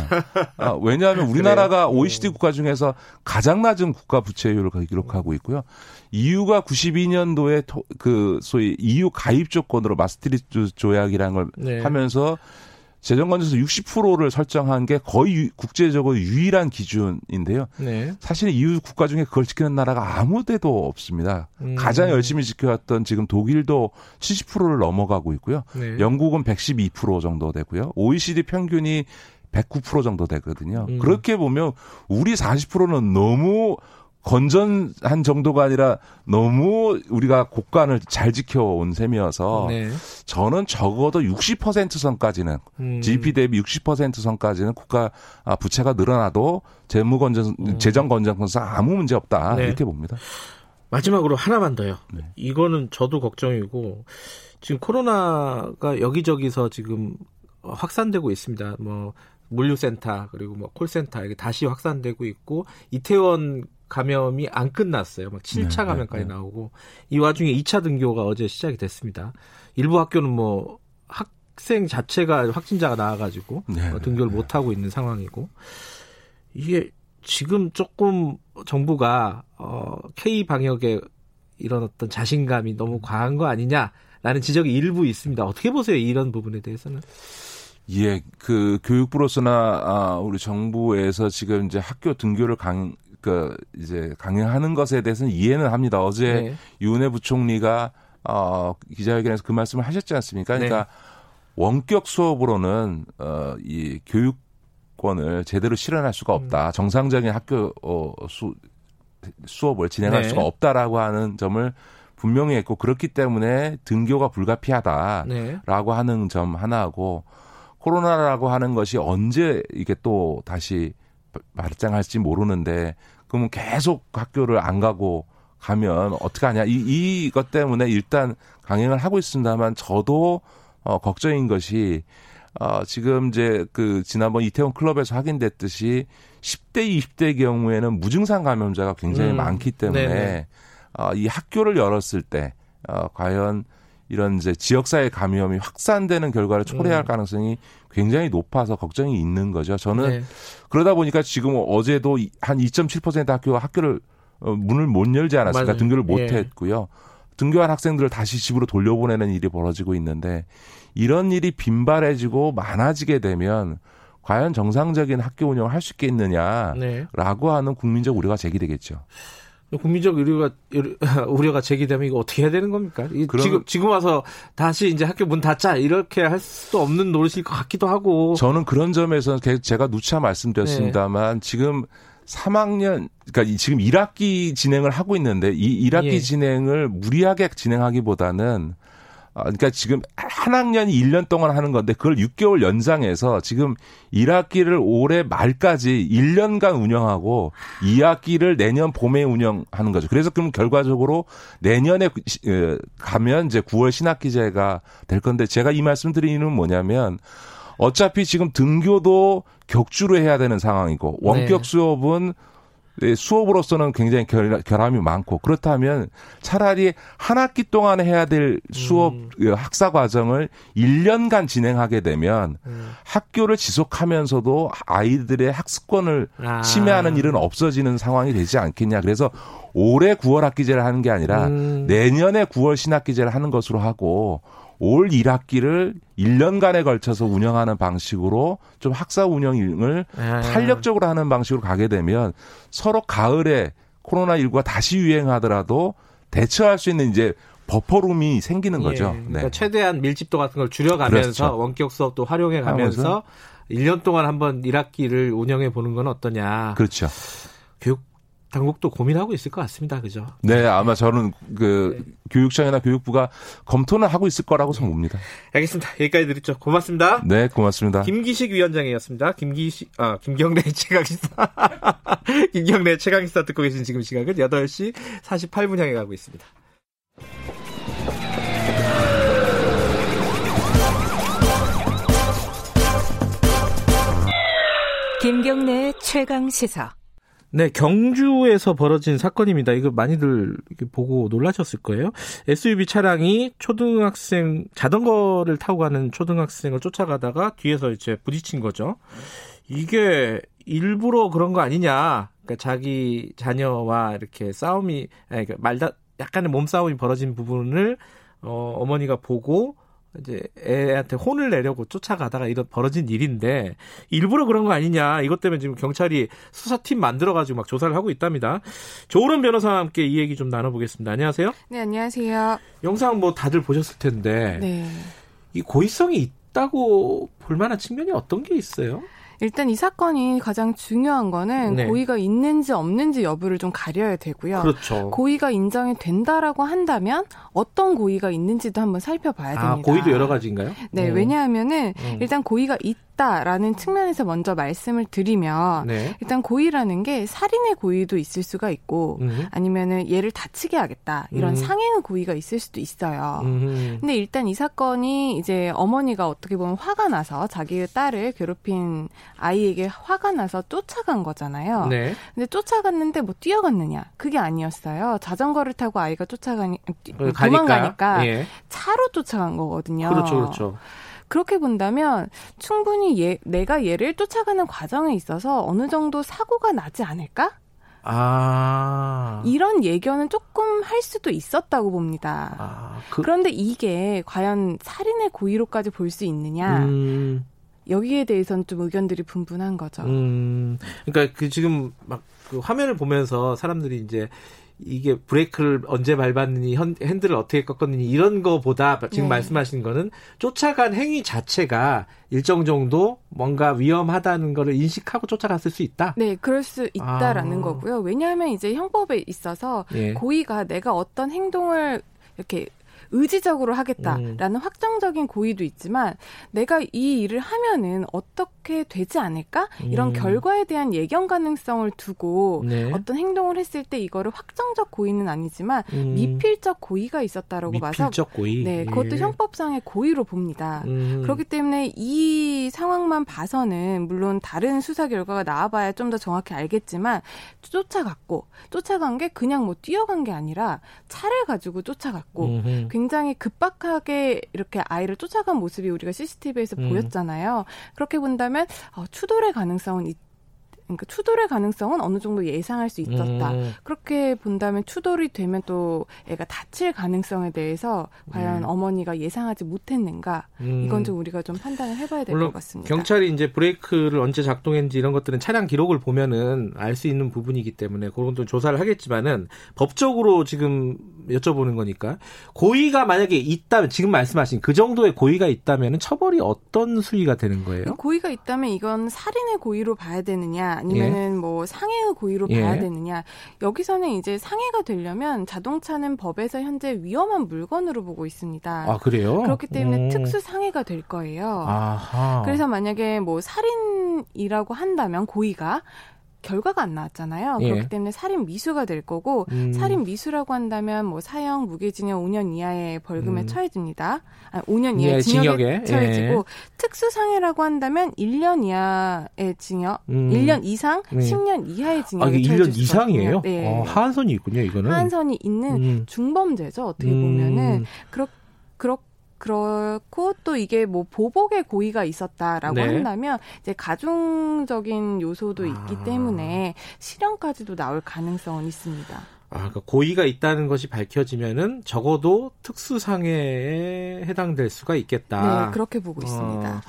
아, 왜냐하면 우리나라가 OECD 국가 중에서 가장 낮은 국가 부채율을 기록하고 있고요. EU가 92년도에 그 소위 EU 가입 조건으로 마스트리트 조약이라는 걸 네. 하면서 재정건전성 60%를 설정한 게 거의 국제적으로 유일한 기준인데요. 네. 사실 EU 국가 중에 그걸 지키는 나라가 아무 데도 없습니다. 음. 가장 열심히 지켜왔던 지금 독일도 70%를 넘어가고 있고요. 네. 영국은 112% 정도 되고요. OECD 평균이 109% 정도 되거든요. 음. 그렇게 보면 우리 40%는 너무 건전한 정도가 아니라 너무 우리가 국간을 잘 지켜온 셈이어서 네. 저는 적어도 60% 선까지는 음. GDP 대비 60% 선까지는 국가 아, 부채가 늘어나도 재무 건전 음. 재정 건전성 아무 문제 없다 네. 이렇게 봅니다. 마지막으로 하나만 더요. 네. 이거는 저도 걱정이고 지금 코로나가 여기저기서 지금 확산되고 있습니다. 뭐 물류센터 그리고 뭐 콜센터 이게 다시 확산되고 있고 이태원 감염이 안 끝났어요. 막 7차 네, 감염까지 네, 네. 나오고 이 와중에 2차 등교가 어제 시작이 됐습니다. 일부 학교는 뭐 학생 자체가 확진자가 나와가지고 네, 어, 등교를 네. 못 하고 있는 상황이고 이게 지금 조금 정부가 어, K 방역에 이런 어떤 자신감이 너무 과한 거 아니냐라는 지적이 일부 있습니다. 어떻게 보세요? 이런 부분에 대해서는? 예, 그 교육부로서나 아, 우리 정부에서 지금 이제 학교 등교를 강, 그 이제 강행하는 것에 대해서는 이해는 합니다. 어제 네. 유은혜 부총리가 어 기자회견에서 그 말씀을 하셨지 않습니까? 그러니까 네. 원격 수업으로는 어이 교육권을 제대로 실현할 수가 없다. 음. 정상적인 학교 어, 수 수업을 진행할 네. 수가 없다라고 하는 점을 분명히 했고 그렇기 때문에 등교가 불가피하다라고 네. 하는 점 하나하고 코로나라고 하는 것이 언제 이게 또 다시 발장할지 모르는데 그러면 계속 학교를 안 가고 가면 어떻게 하냐. 이, 이것 때문에 일단 강행을 하고 있습니다만 저도 어, 걱정인 것이 어, 지금 이제 그 지난번 이태원 클럽에서 확인됐듯이 10대, 20대 경우에는 무증상 감염자가 굉장히 음, 많기 때문에 어, 이 학교를 열었을 때 어, 과연 이런 이제 지역사회 감염이 확산되는 결과를 초래할 음. 가능성이 굉장히 높아서 걱정이 있는 거죠. 저는 네. 그러다 보니까 지금 어제도 한 2.7% 학교가 학교를 어, 문을 못 열지 않았습니까? 등교를 못 예. 했고요. 등교한 학생들을 다시 집으로 돌려보내는 일이 벌어지고 있는데 이런 일이 빈발해지고 많아지게 되면 과연 정상적인 학교 운영을 할 수 있겠느냐라고 네. 하는 국민적 우려가 제기되겠죠. 국민적 우려가 우려가 제기되면 이거 어떻게 해야 되는 겁니까? 지금 지금 와서 다시 이제 학교 문 닫자 이렇게 할 수도 없는 노릇일 것 같기도 하고. 저는 그런 점에서 제가 누차 말씀드렸습니다만 네. 지금 3학년 그러니까 지금 1학기 진행을 하고 있는데 이 1학기 예. 진행을 무리하게 진행하기보다는 아, 그러니까 지금 한 학년이 1년 동안 하는 건데 그걸 6개월 연장해서 지금 1학기를 올해 말까지 1년간 운영하고 2학기를 내년 봄에 운영하는 거죠. 그래서 그럼 결과적으로 내년에 가면 이제 9월 신학기제가 될 건데 제가 이 말씀 드리는 뭐냐면 어차피 지금 등교도 격주로 해야 되는 상황이고 원격 네. 수업은 네, 수업으로서는 굉장히 결, 함이 많고 그렇다면 차라리 한 학기 동안 해야 될 수업 음. 그 학사 과정을 1년간 진행하게 되면 음. 학교를 지속하면서도 아이들의 학습권을 아. 침해하는 일은 없어지는 상황이 되지 않겠냐. 그래서 올해 9월 학기제를 하는 게 아니라 음. 내년에 9월 신학기제를 하는 것으로 하고 올 1학기를 1년간에 걸쳐서 운영하는 방식으로 좀 학사 운영을 아. 탄력적으로 하는 방식으로 가게 되면 서로 가을에 코로나19가 다시 유행하더라도 대처할 수 있는 이제 버퍼룸이 생기는 예, 거죠. 그러니까 네. 최대한 밀집도 같은 걸 줄여가면서 그렇죠. 원격 수업도 활용해 가면서 1년 동안 한번 1학기를 운영해 보는 건 어떠냐. 그렇죠. 교육 당국도 고민하고 있을 것 같습니다. 그죠? 네, 아마 저는 그 네. 교육청이나 교육부가 검토는 하고 있을 거라고 저는 봅니다. 알겠습니다. 여기까지 드리죠. 고맙습니다. 네, 고맙습니다. 김기식 위원장이었습니다. 김기식, 아, 김경래 최강시사. 김경래 최강시사 듣고 계신 지금 시각은 8시 48분 향해 가고 있습니다. 김경래 최강 시사. 네, 경주에서 벌어진 사건입니다. 이거 많이들 보고 놀라셨을 거예요. SUV 차량이 초등학생 자전거를 타고 가는 초등학생을 쫓아가다가 뒤에서 이제 부딪힌 거죠. 이게 일부러 그런 거 아니냐? 그러니까 자기 자녀와 이렇게 싸움이 그러니까 말다 약간의 몸싸움이 벌어진 부분을 어, 어머니가 보고 이제 애한테 혼을 내려고 쫓아가다가 이런 벌어진 일인데 일부러 그런 거 아니냐 이것 때문에 지금 경찰이 수사팀 만들어가지고 막 조사를 하고 있답니다. 조은 변호사와 함께 이 얘기 좀 나눠보겠습니다. 안녕하세요. 네 안녕하세요. 영상 뭐 다들 보셨을 텐데 네. 이 고의성이 있다고 볼 만한 측면이 어떤 게 있어요? 일단 이 사건이 가장 중요한 거는 네. 고의가 있는지 없는지 여부를 좀 가려야 되고요. 그렇죠. 고의가 인정이 된다라고 한다면 어떤 고의가 있는지도 한번 살펴봐야 아, 됩니다. 아, 고의도 여러 가지인가요? 네, 음. 왜냐하면은 음. 일단 고의가 있 있다라는 측면에서 먼저 말씀을 드리면 네. 일단 고의라는 게 살인의 고의도 있을 수가 있고 음. 아니면은 얘를 다치게 하겠다 이런 음. 상해의 고의가 있을 수도 있어요. 음. 근데 일단 이 사건이 이제 어머니가 어떻게 보면 화가 나서 자기의 딸을 괴롭힌 아이에게 화가 나서 쫓아간 거잖아요. 네. 근데 쫓아갔는데 뭐 뛰어갔느냐 그게 아니었어요. 자전거를 타고 아이가 쫓아가니 도망가니까 예. 차로 쫓아간 거거든요. 그렇죠, 그렇죠. 그렇게 본다면 충분히 얘, 내가 얘를 쫓아가는 과정에 있어서 어느 정도 사고가 나지 않을까? 아. 이런 예견은 조금 할 수도 있었다고 봅니다. 아, 그... 런데 이게 과연 살인의 고의로까지 볼 수 있느냐? 음... 여기에 대해서는 좀 의견들이 분분한 거죠. 음, 그러니까 그 지금 막 그 화면을 보면서 사람들이 이제 이게 브레이크를 언제 밟았느니 핸들을 어떻게 꺾었느니 이런 거보다 지금 네. 말씀하신 거는 쫓아간 행위 자체가 일정 정도 뭔가 위험하다는 거를 인식하고 쫓아갔을 수 있다. 네, 그럴 수 있다라는 아. 거고요. 왜냐하면 이제 형법에 있어서 예. 고의가 내가 어떤 행동을 이렇게 의지적으로 하겠다라는 음. 확정적인 고의도 있지만 내가 이 일을 하면은 어떻게 되지 않을까 이런 음. 결과에 대한 예견 가능성을 두고 네. 어떤 행동을 했을 때 이거를 확정적 고의는 아니지만 음. 미필적 고의가 있었다라고 봐서 고의. 네 그것도 예. 형법상의 고의로 봅니다. 음. 그렇기 때문에 이 상황만 봐서는 물론 다른 수사 결과가 나와봐야 좀 더 정확히 알겠지만 쫓아갔고 쫓아간 게 그냥 뭐 뛰어간 게 아니라 차를 가지고 쫓아갔고. 굉장히 급박하게 이렇게 아이를 쫓아간 모습이 우리가 CCTV에서 음. 보였잖아요. 그렇게 본다면 어, 추돌의 가능성은 있 그러니까 추돌의 가능성은 어느 정도 예상할 수 있었다. 음. 그렇게 본다면 추돌이 되면 또 애가 다칠 가능성에 대해서 과연 음. 어머니가 예상하지 못했는가 음. 이건 좀 우리가 좀 판단을 해봐야 될 것 같습니다. 경찰이 이제 브레이크를 언제 작동했는지 이런 것들은 차량 기록을 보면은 알 수 있는 부분이기 때문에 그런 좀 조사를 하겠지만은 법적으로 지금 여쭤보는 거니까 고의가 만약에 있다면 지금 말씀하신 그 정도의 고의가 있다면 처벌이 어떤 수위가 되는 거예요? 고의가 있다면 이건 살인의 고의로 봐야 되느냐 아니면은 예. 뭐 상해의 고의로 예. 봐야 되느냐 여기서는 이제 상해가 되려면 자동차는 법에서 현재 위험한 물건으로 보고 있습니다. 아 그래요? 그렇기 때문에 오. 특수 상해가 될 거예요. 아하. 그래서 만약에 뭐 살인이라고 한다면 고의가 결과가 안 나왔잖아요. 예. 그렇기 때문에 살인 미수가 될 거고 음. 살인 미수라고 한다면 뭐 사형 무기징역 5년 이하의 벌금에 음. 처해집니다. 아, 5년 이하의 징역에, 징역에 처해지고 예. 특수상해라고 한다면 1년 이하의 징역, 음. 1년 이상 네. 10년 이하의 징역에 아, 1년 이상이에요? 네. 어, 하한선이 있군요, 이거는. 하한선이 있는 음. 중범죄죠. 어떻게 보면은 음. 그렇 그렇게 그렇고 또 이게 뭐 보복의 고의가 있었다라고 네. 한다면 이제 가중적인 요소도 있기 아. 때문에 실형까지도 나올 가능성은 있습니다. 아, 그러니까 고의가 있다는 것이 밝혀지면은 적어도 특수상해에 해당될 수가 있겠다. 네, 그렇게 보고 있습니다. 어,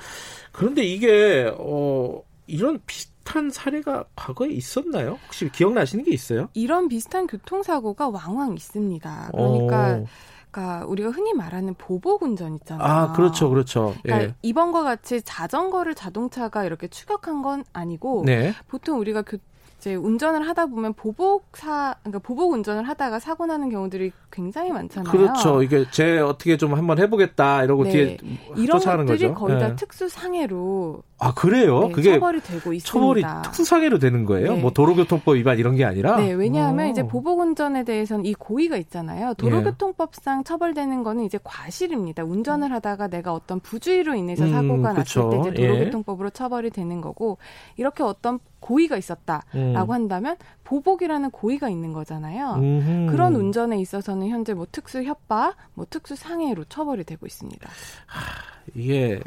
그런데 이게 어 이런 비슷한 사례가 과거에 있었나요? 혹시 기억나시는 게 있어요? 이런 비슷한 교통사고가 왕왕 있습니다. 그러니까 오. 그러니까 우리가 흔히 말하는 보복 운전 있잖아요. 아, 그렇죠, 그렇죠. 그러니까 예. 이번과 같이 자전거를 자동차가 이렇게 추격한 건 아니고 네. 보통 우리가 교, 이제 운전을 하다 보면 보복사 그러니까 보복 운전을 하다가 사고 나는 경우들이 굉장히 많잖아요. 그렇죠. 이게 제 어떻게 좀 한번 해보겠다 이러고 네. 뒤에 이런 것들이 거죠. 거의 다 네. 특수 상해로 아 그래요? 네, 그게 처벌이 되고 있습니다. 처벌이 특수 상해로 되는 거예요? 네. 뭐 도로교통법 위반 이런 게 아니라? 네, 왜냐하면 오. 이제 보복 운전에 대해서는 이 고의가 있잖아요. 도로교통법상 처벌되는 거는 이제 과실입니다. 운전을 하다가 내가 어떤 부주의로 인해서 음, 사고가 그쵸. 났을 때 이제 도로교통법으로 처벌이 되는 거고 이렇게 어떤 고의가 있었다라고 음. 한다면 보복이라는 고의가 있는 거잖아요. 음흠. 그런 운전에 있어서는 현재 뭐 특수 협박, 뭐 특수 상해로 처벌이 되고 있습니다. 이게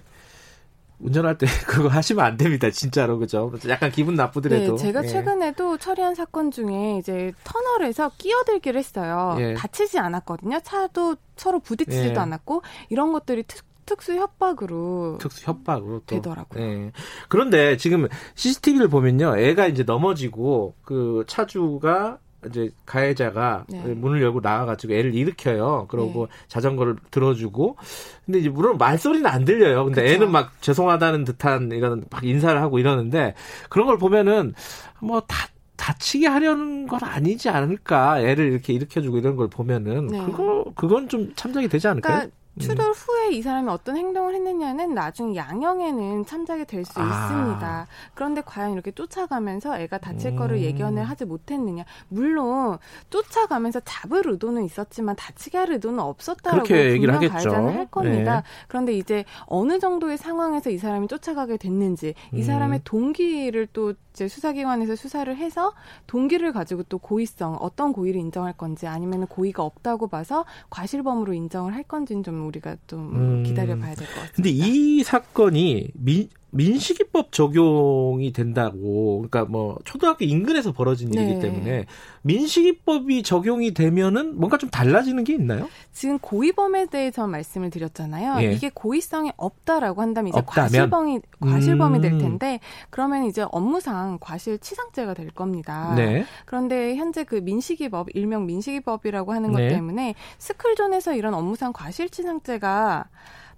운전할 때 그거 하시면 안 됩니다, 진짜로 그죠? 약간 기분 나쁘더라도. 네, 제가 예. 최근에도 처리한 사건 중에 이제 터널에서 끼어들기를 했어요. 예. 다치지 않았거든요. 차도 서로 부딪히지도 예. 않았고 이런 것들이 특, 특수 협박으로 특수 협박으로 또. 되더라고요. 네. 그런데 지금 CCTV를 보면요, 애가 이제 넘어지고 그 차주가 이제 가해자가 네. 문을 열고 나와가지고 애를 일으켜요. 그러고 네. 자전거를 들어주고. 근데 이제 물론 말소리는 안 들려요. 근데 그쵸. 애는 막 죄송하다는 듯한 이런 막 인사를 하고 이러는데 그런 걸 보면은 뭐 다, 다치게 하려는 건 아니지 않을까. 애를 이렇게 일으켜주고 이런 걸 보면은 네. 그거 그건 좀 참작이 되지 않을까요? 그러니까 추돌 후에 이 사람이 어떤 행동을 했느냐는 나중 양형에는 참작이 될수 아. 있습니다. 그런데 과연 이렇게 쫓아가면서 애가 다칠 음. 거를 예견을 하지 못했느냐. 물론 쫓아가면서 잡을 의도는 있었지만 다치게 할 의도는 없었다라고 분명 하겠죠. 가해자는 할 겁니다. 네. 그런데 이제 어느 정도의 상황에서 이 사람이 쫓아가게 됐는지 이 음. 사람의 동기를 또 이제 수사기관에서 수사를 해서 동기를 가지고 또 고의성 어떤 고의를 인정할 건지 아니면 고의가 없다고 봐서 과실범으로 인정을 할 건지는 좀 우리가 좀 음. 기다려봐야 될 것 같습니다. 근데 이 사건이 민, 민식이법 적용이 된다고, 그러니까 뭐 초등학교 인근에서 벌어진 일이기 네. 때문에 민식이법이 적용이 되면은 뭔가 좀 달라지는 게 있나요? 지금 고의범에 대해서 말씀을 드렸잖아요. 예. 이게 고의성이 없다라고 한다면 이제 없다면? 과실범이 과실범이 될 음. 텐데 그러면 이제 업무상 과실치상죄가 될 겁니다. 네. 그런데 현재 그 민식이법 일명 민식이법이라고 하는 것 네. 때문에 스쿨존에서 이런 업무상 과실치상죄가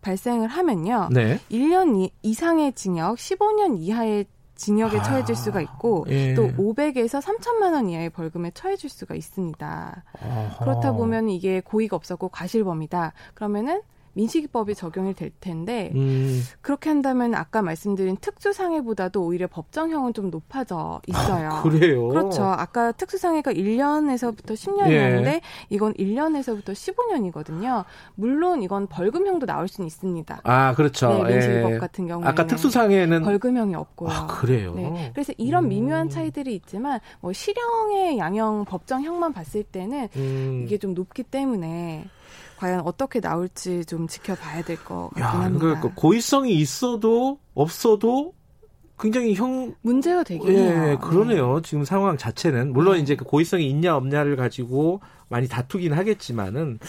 발생을 하면요. 네. 1년 이, 이상의 징역, 15년 이하의 징역에 아, 처해질 수가 있고 예. 또 500에서 3천만 원 이하의 벌금에 처해질 수가 있습니다. 어허. 그렇다 보면 이게 고의가 없었고 과실범이다. 그러면은 민식이법이 적용이 될 텐데 음, 그렇게 한다면 아까 말씀드린 특수상해보다도 오히려 법정형은 좀 높아져 있어요. 아, 그래요? 그렇죠. 아까 특수상해가 1년에서부터 10년이었는데 예. 이건 1년에서부터 15년이거든요. 물론 이건 벌금형도 나올 수는 있습니다. 아, 그렇죠. 네, 민식이법 예. 같은 경우에는 아까 특수상해는 벌금형이 없고요. 아, 그래요? 네. 그래서 이런 음. 미묘한 차이들이 있지만 뭐 실형의 양형 법정형만 봤을 때는 음. 이게 좀 높기 때문에 과연 어떻게 나올지 좀 지켜봐야 될 것 같긴 야, 합니다. 그러니까 고의성이 있어도 없어도 굉장히 형 문제가 되긴 예, 해요. 그러네요. 지금 상황 자체는 물론 네. 이제 그 고의성이 있냐 없냐를 가지고 많이 다투긴 하겠지만은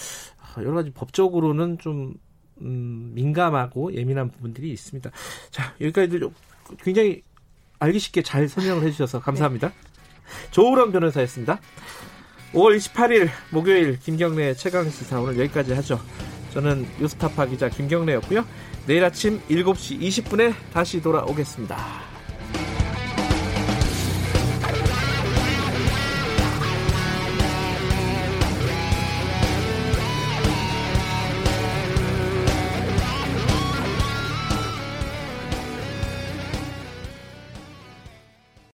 아, 여러 가지 법적으로는 좀 음, 민감하고 예민한 부분들이 있습니다. 자 여기까지 좀 굉장히 알기 쉽게 잘 설명을 해주셔서 감사합니다. 조우람 변호사였습니다. 5월 28일 목요일 김경래 최강 시사 오늘 여기까지 하죠. 저는 뉴스타파 기자 김경래였고요. 내일 아침 7시 20분에 다시 돌아오겠습니다.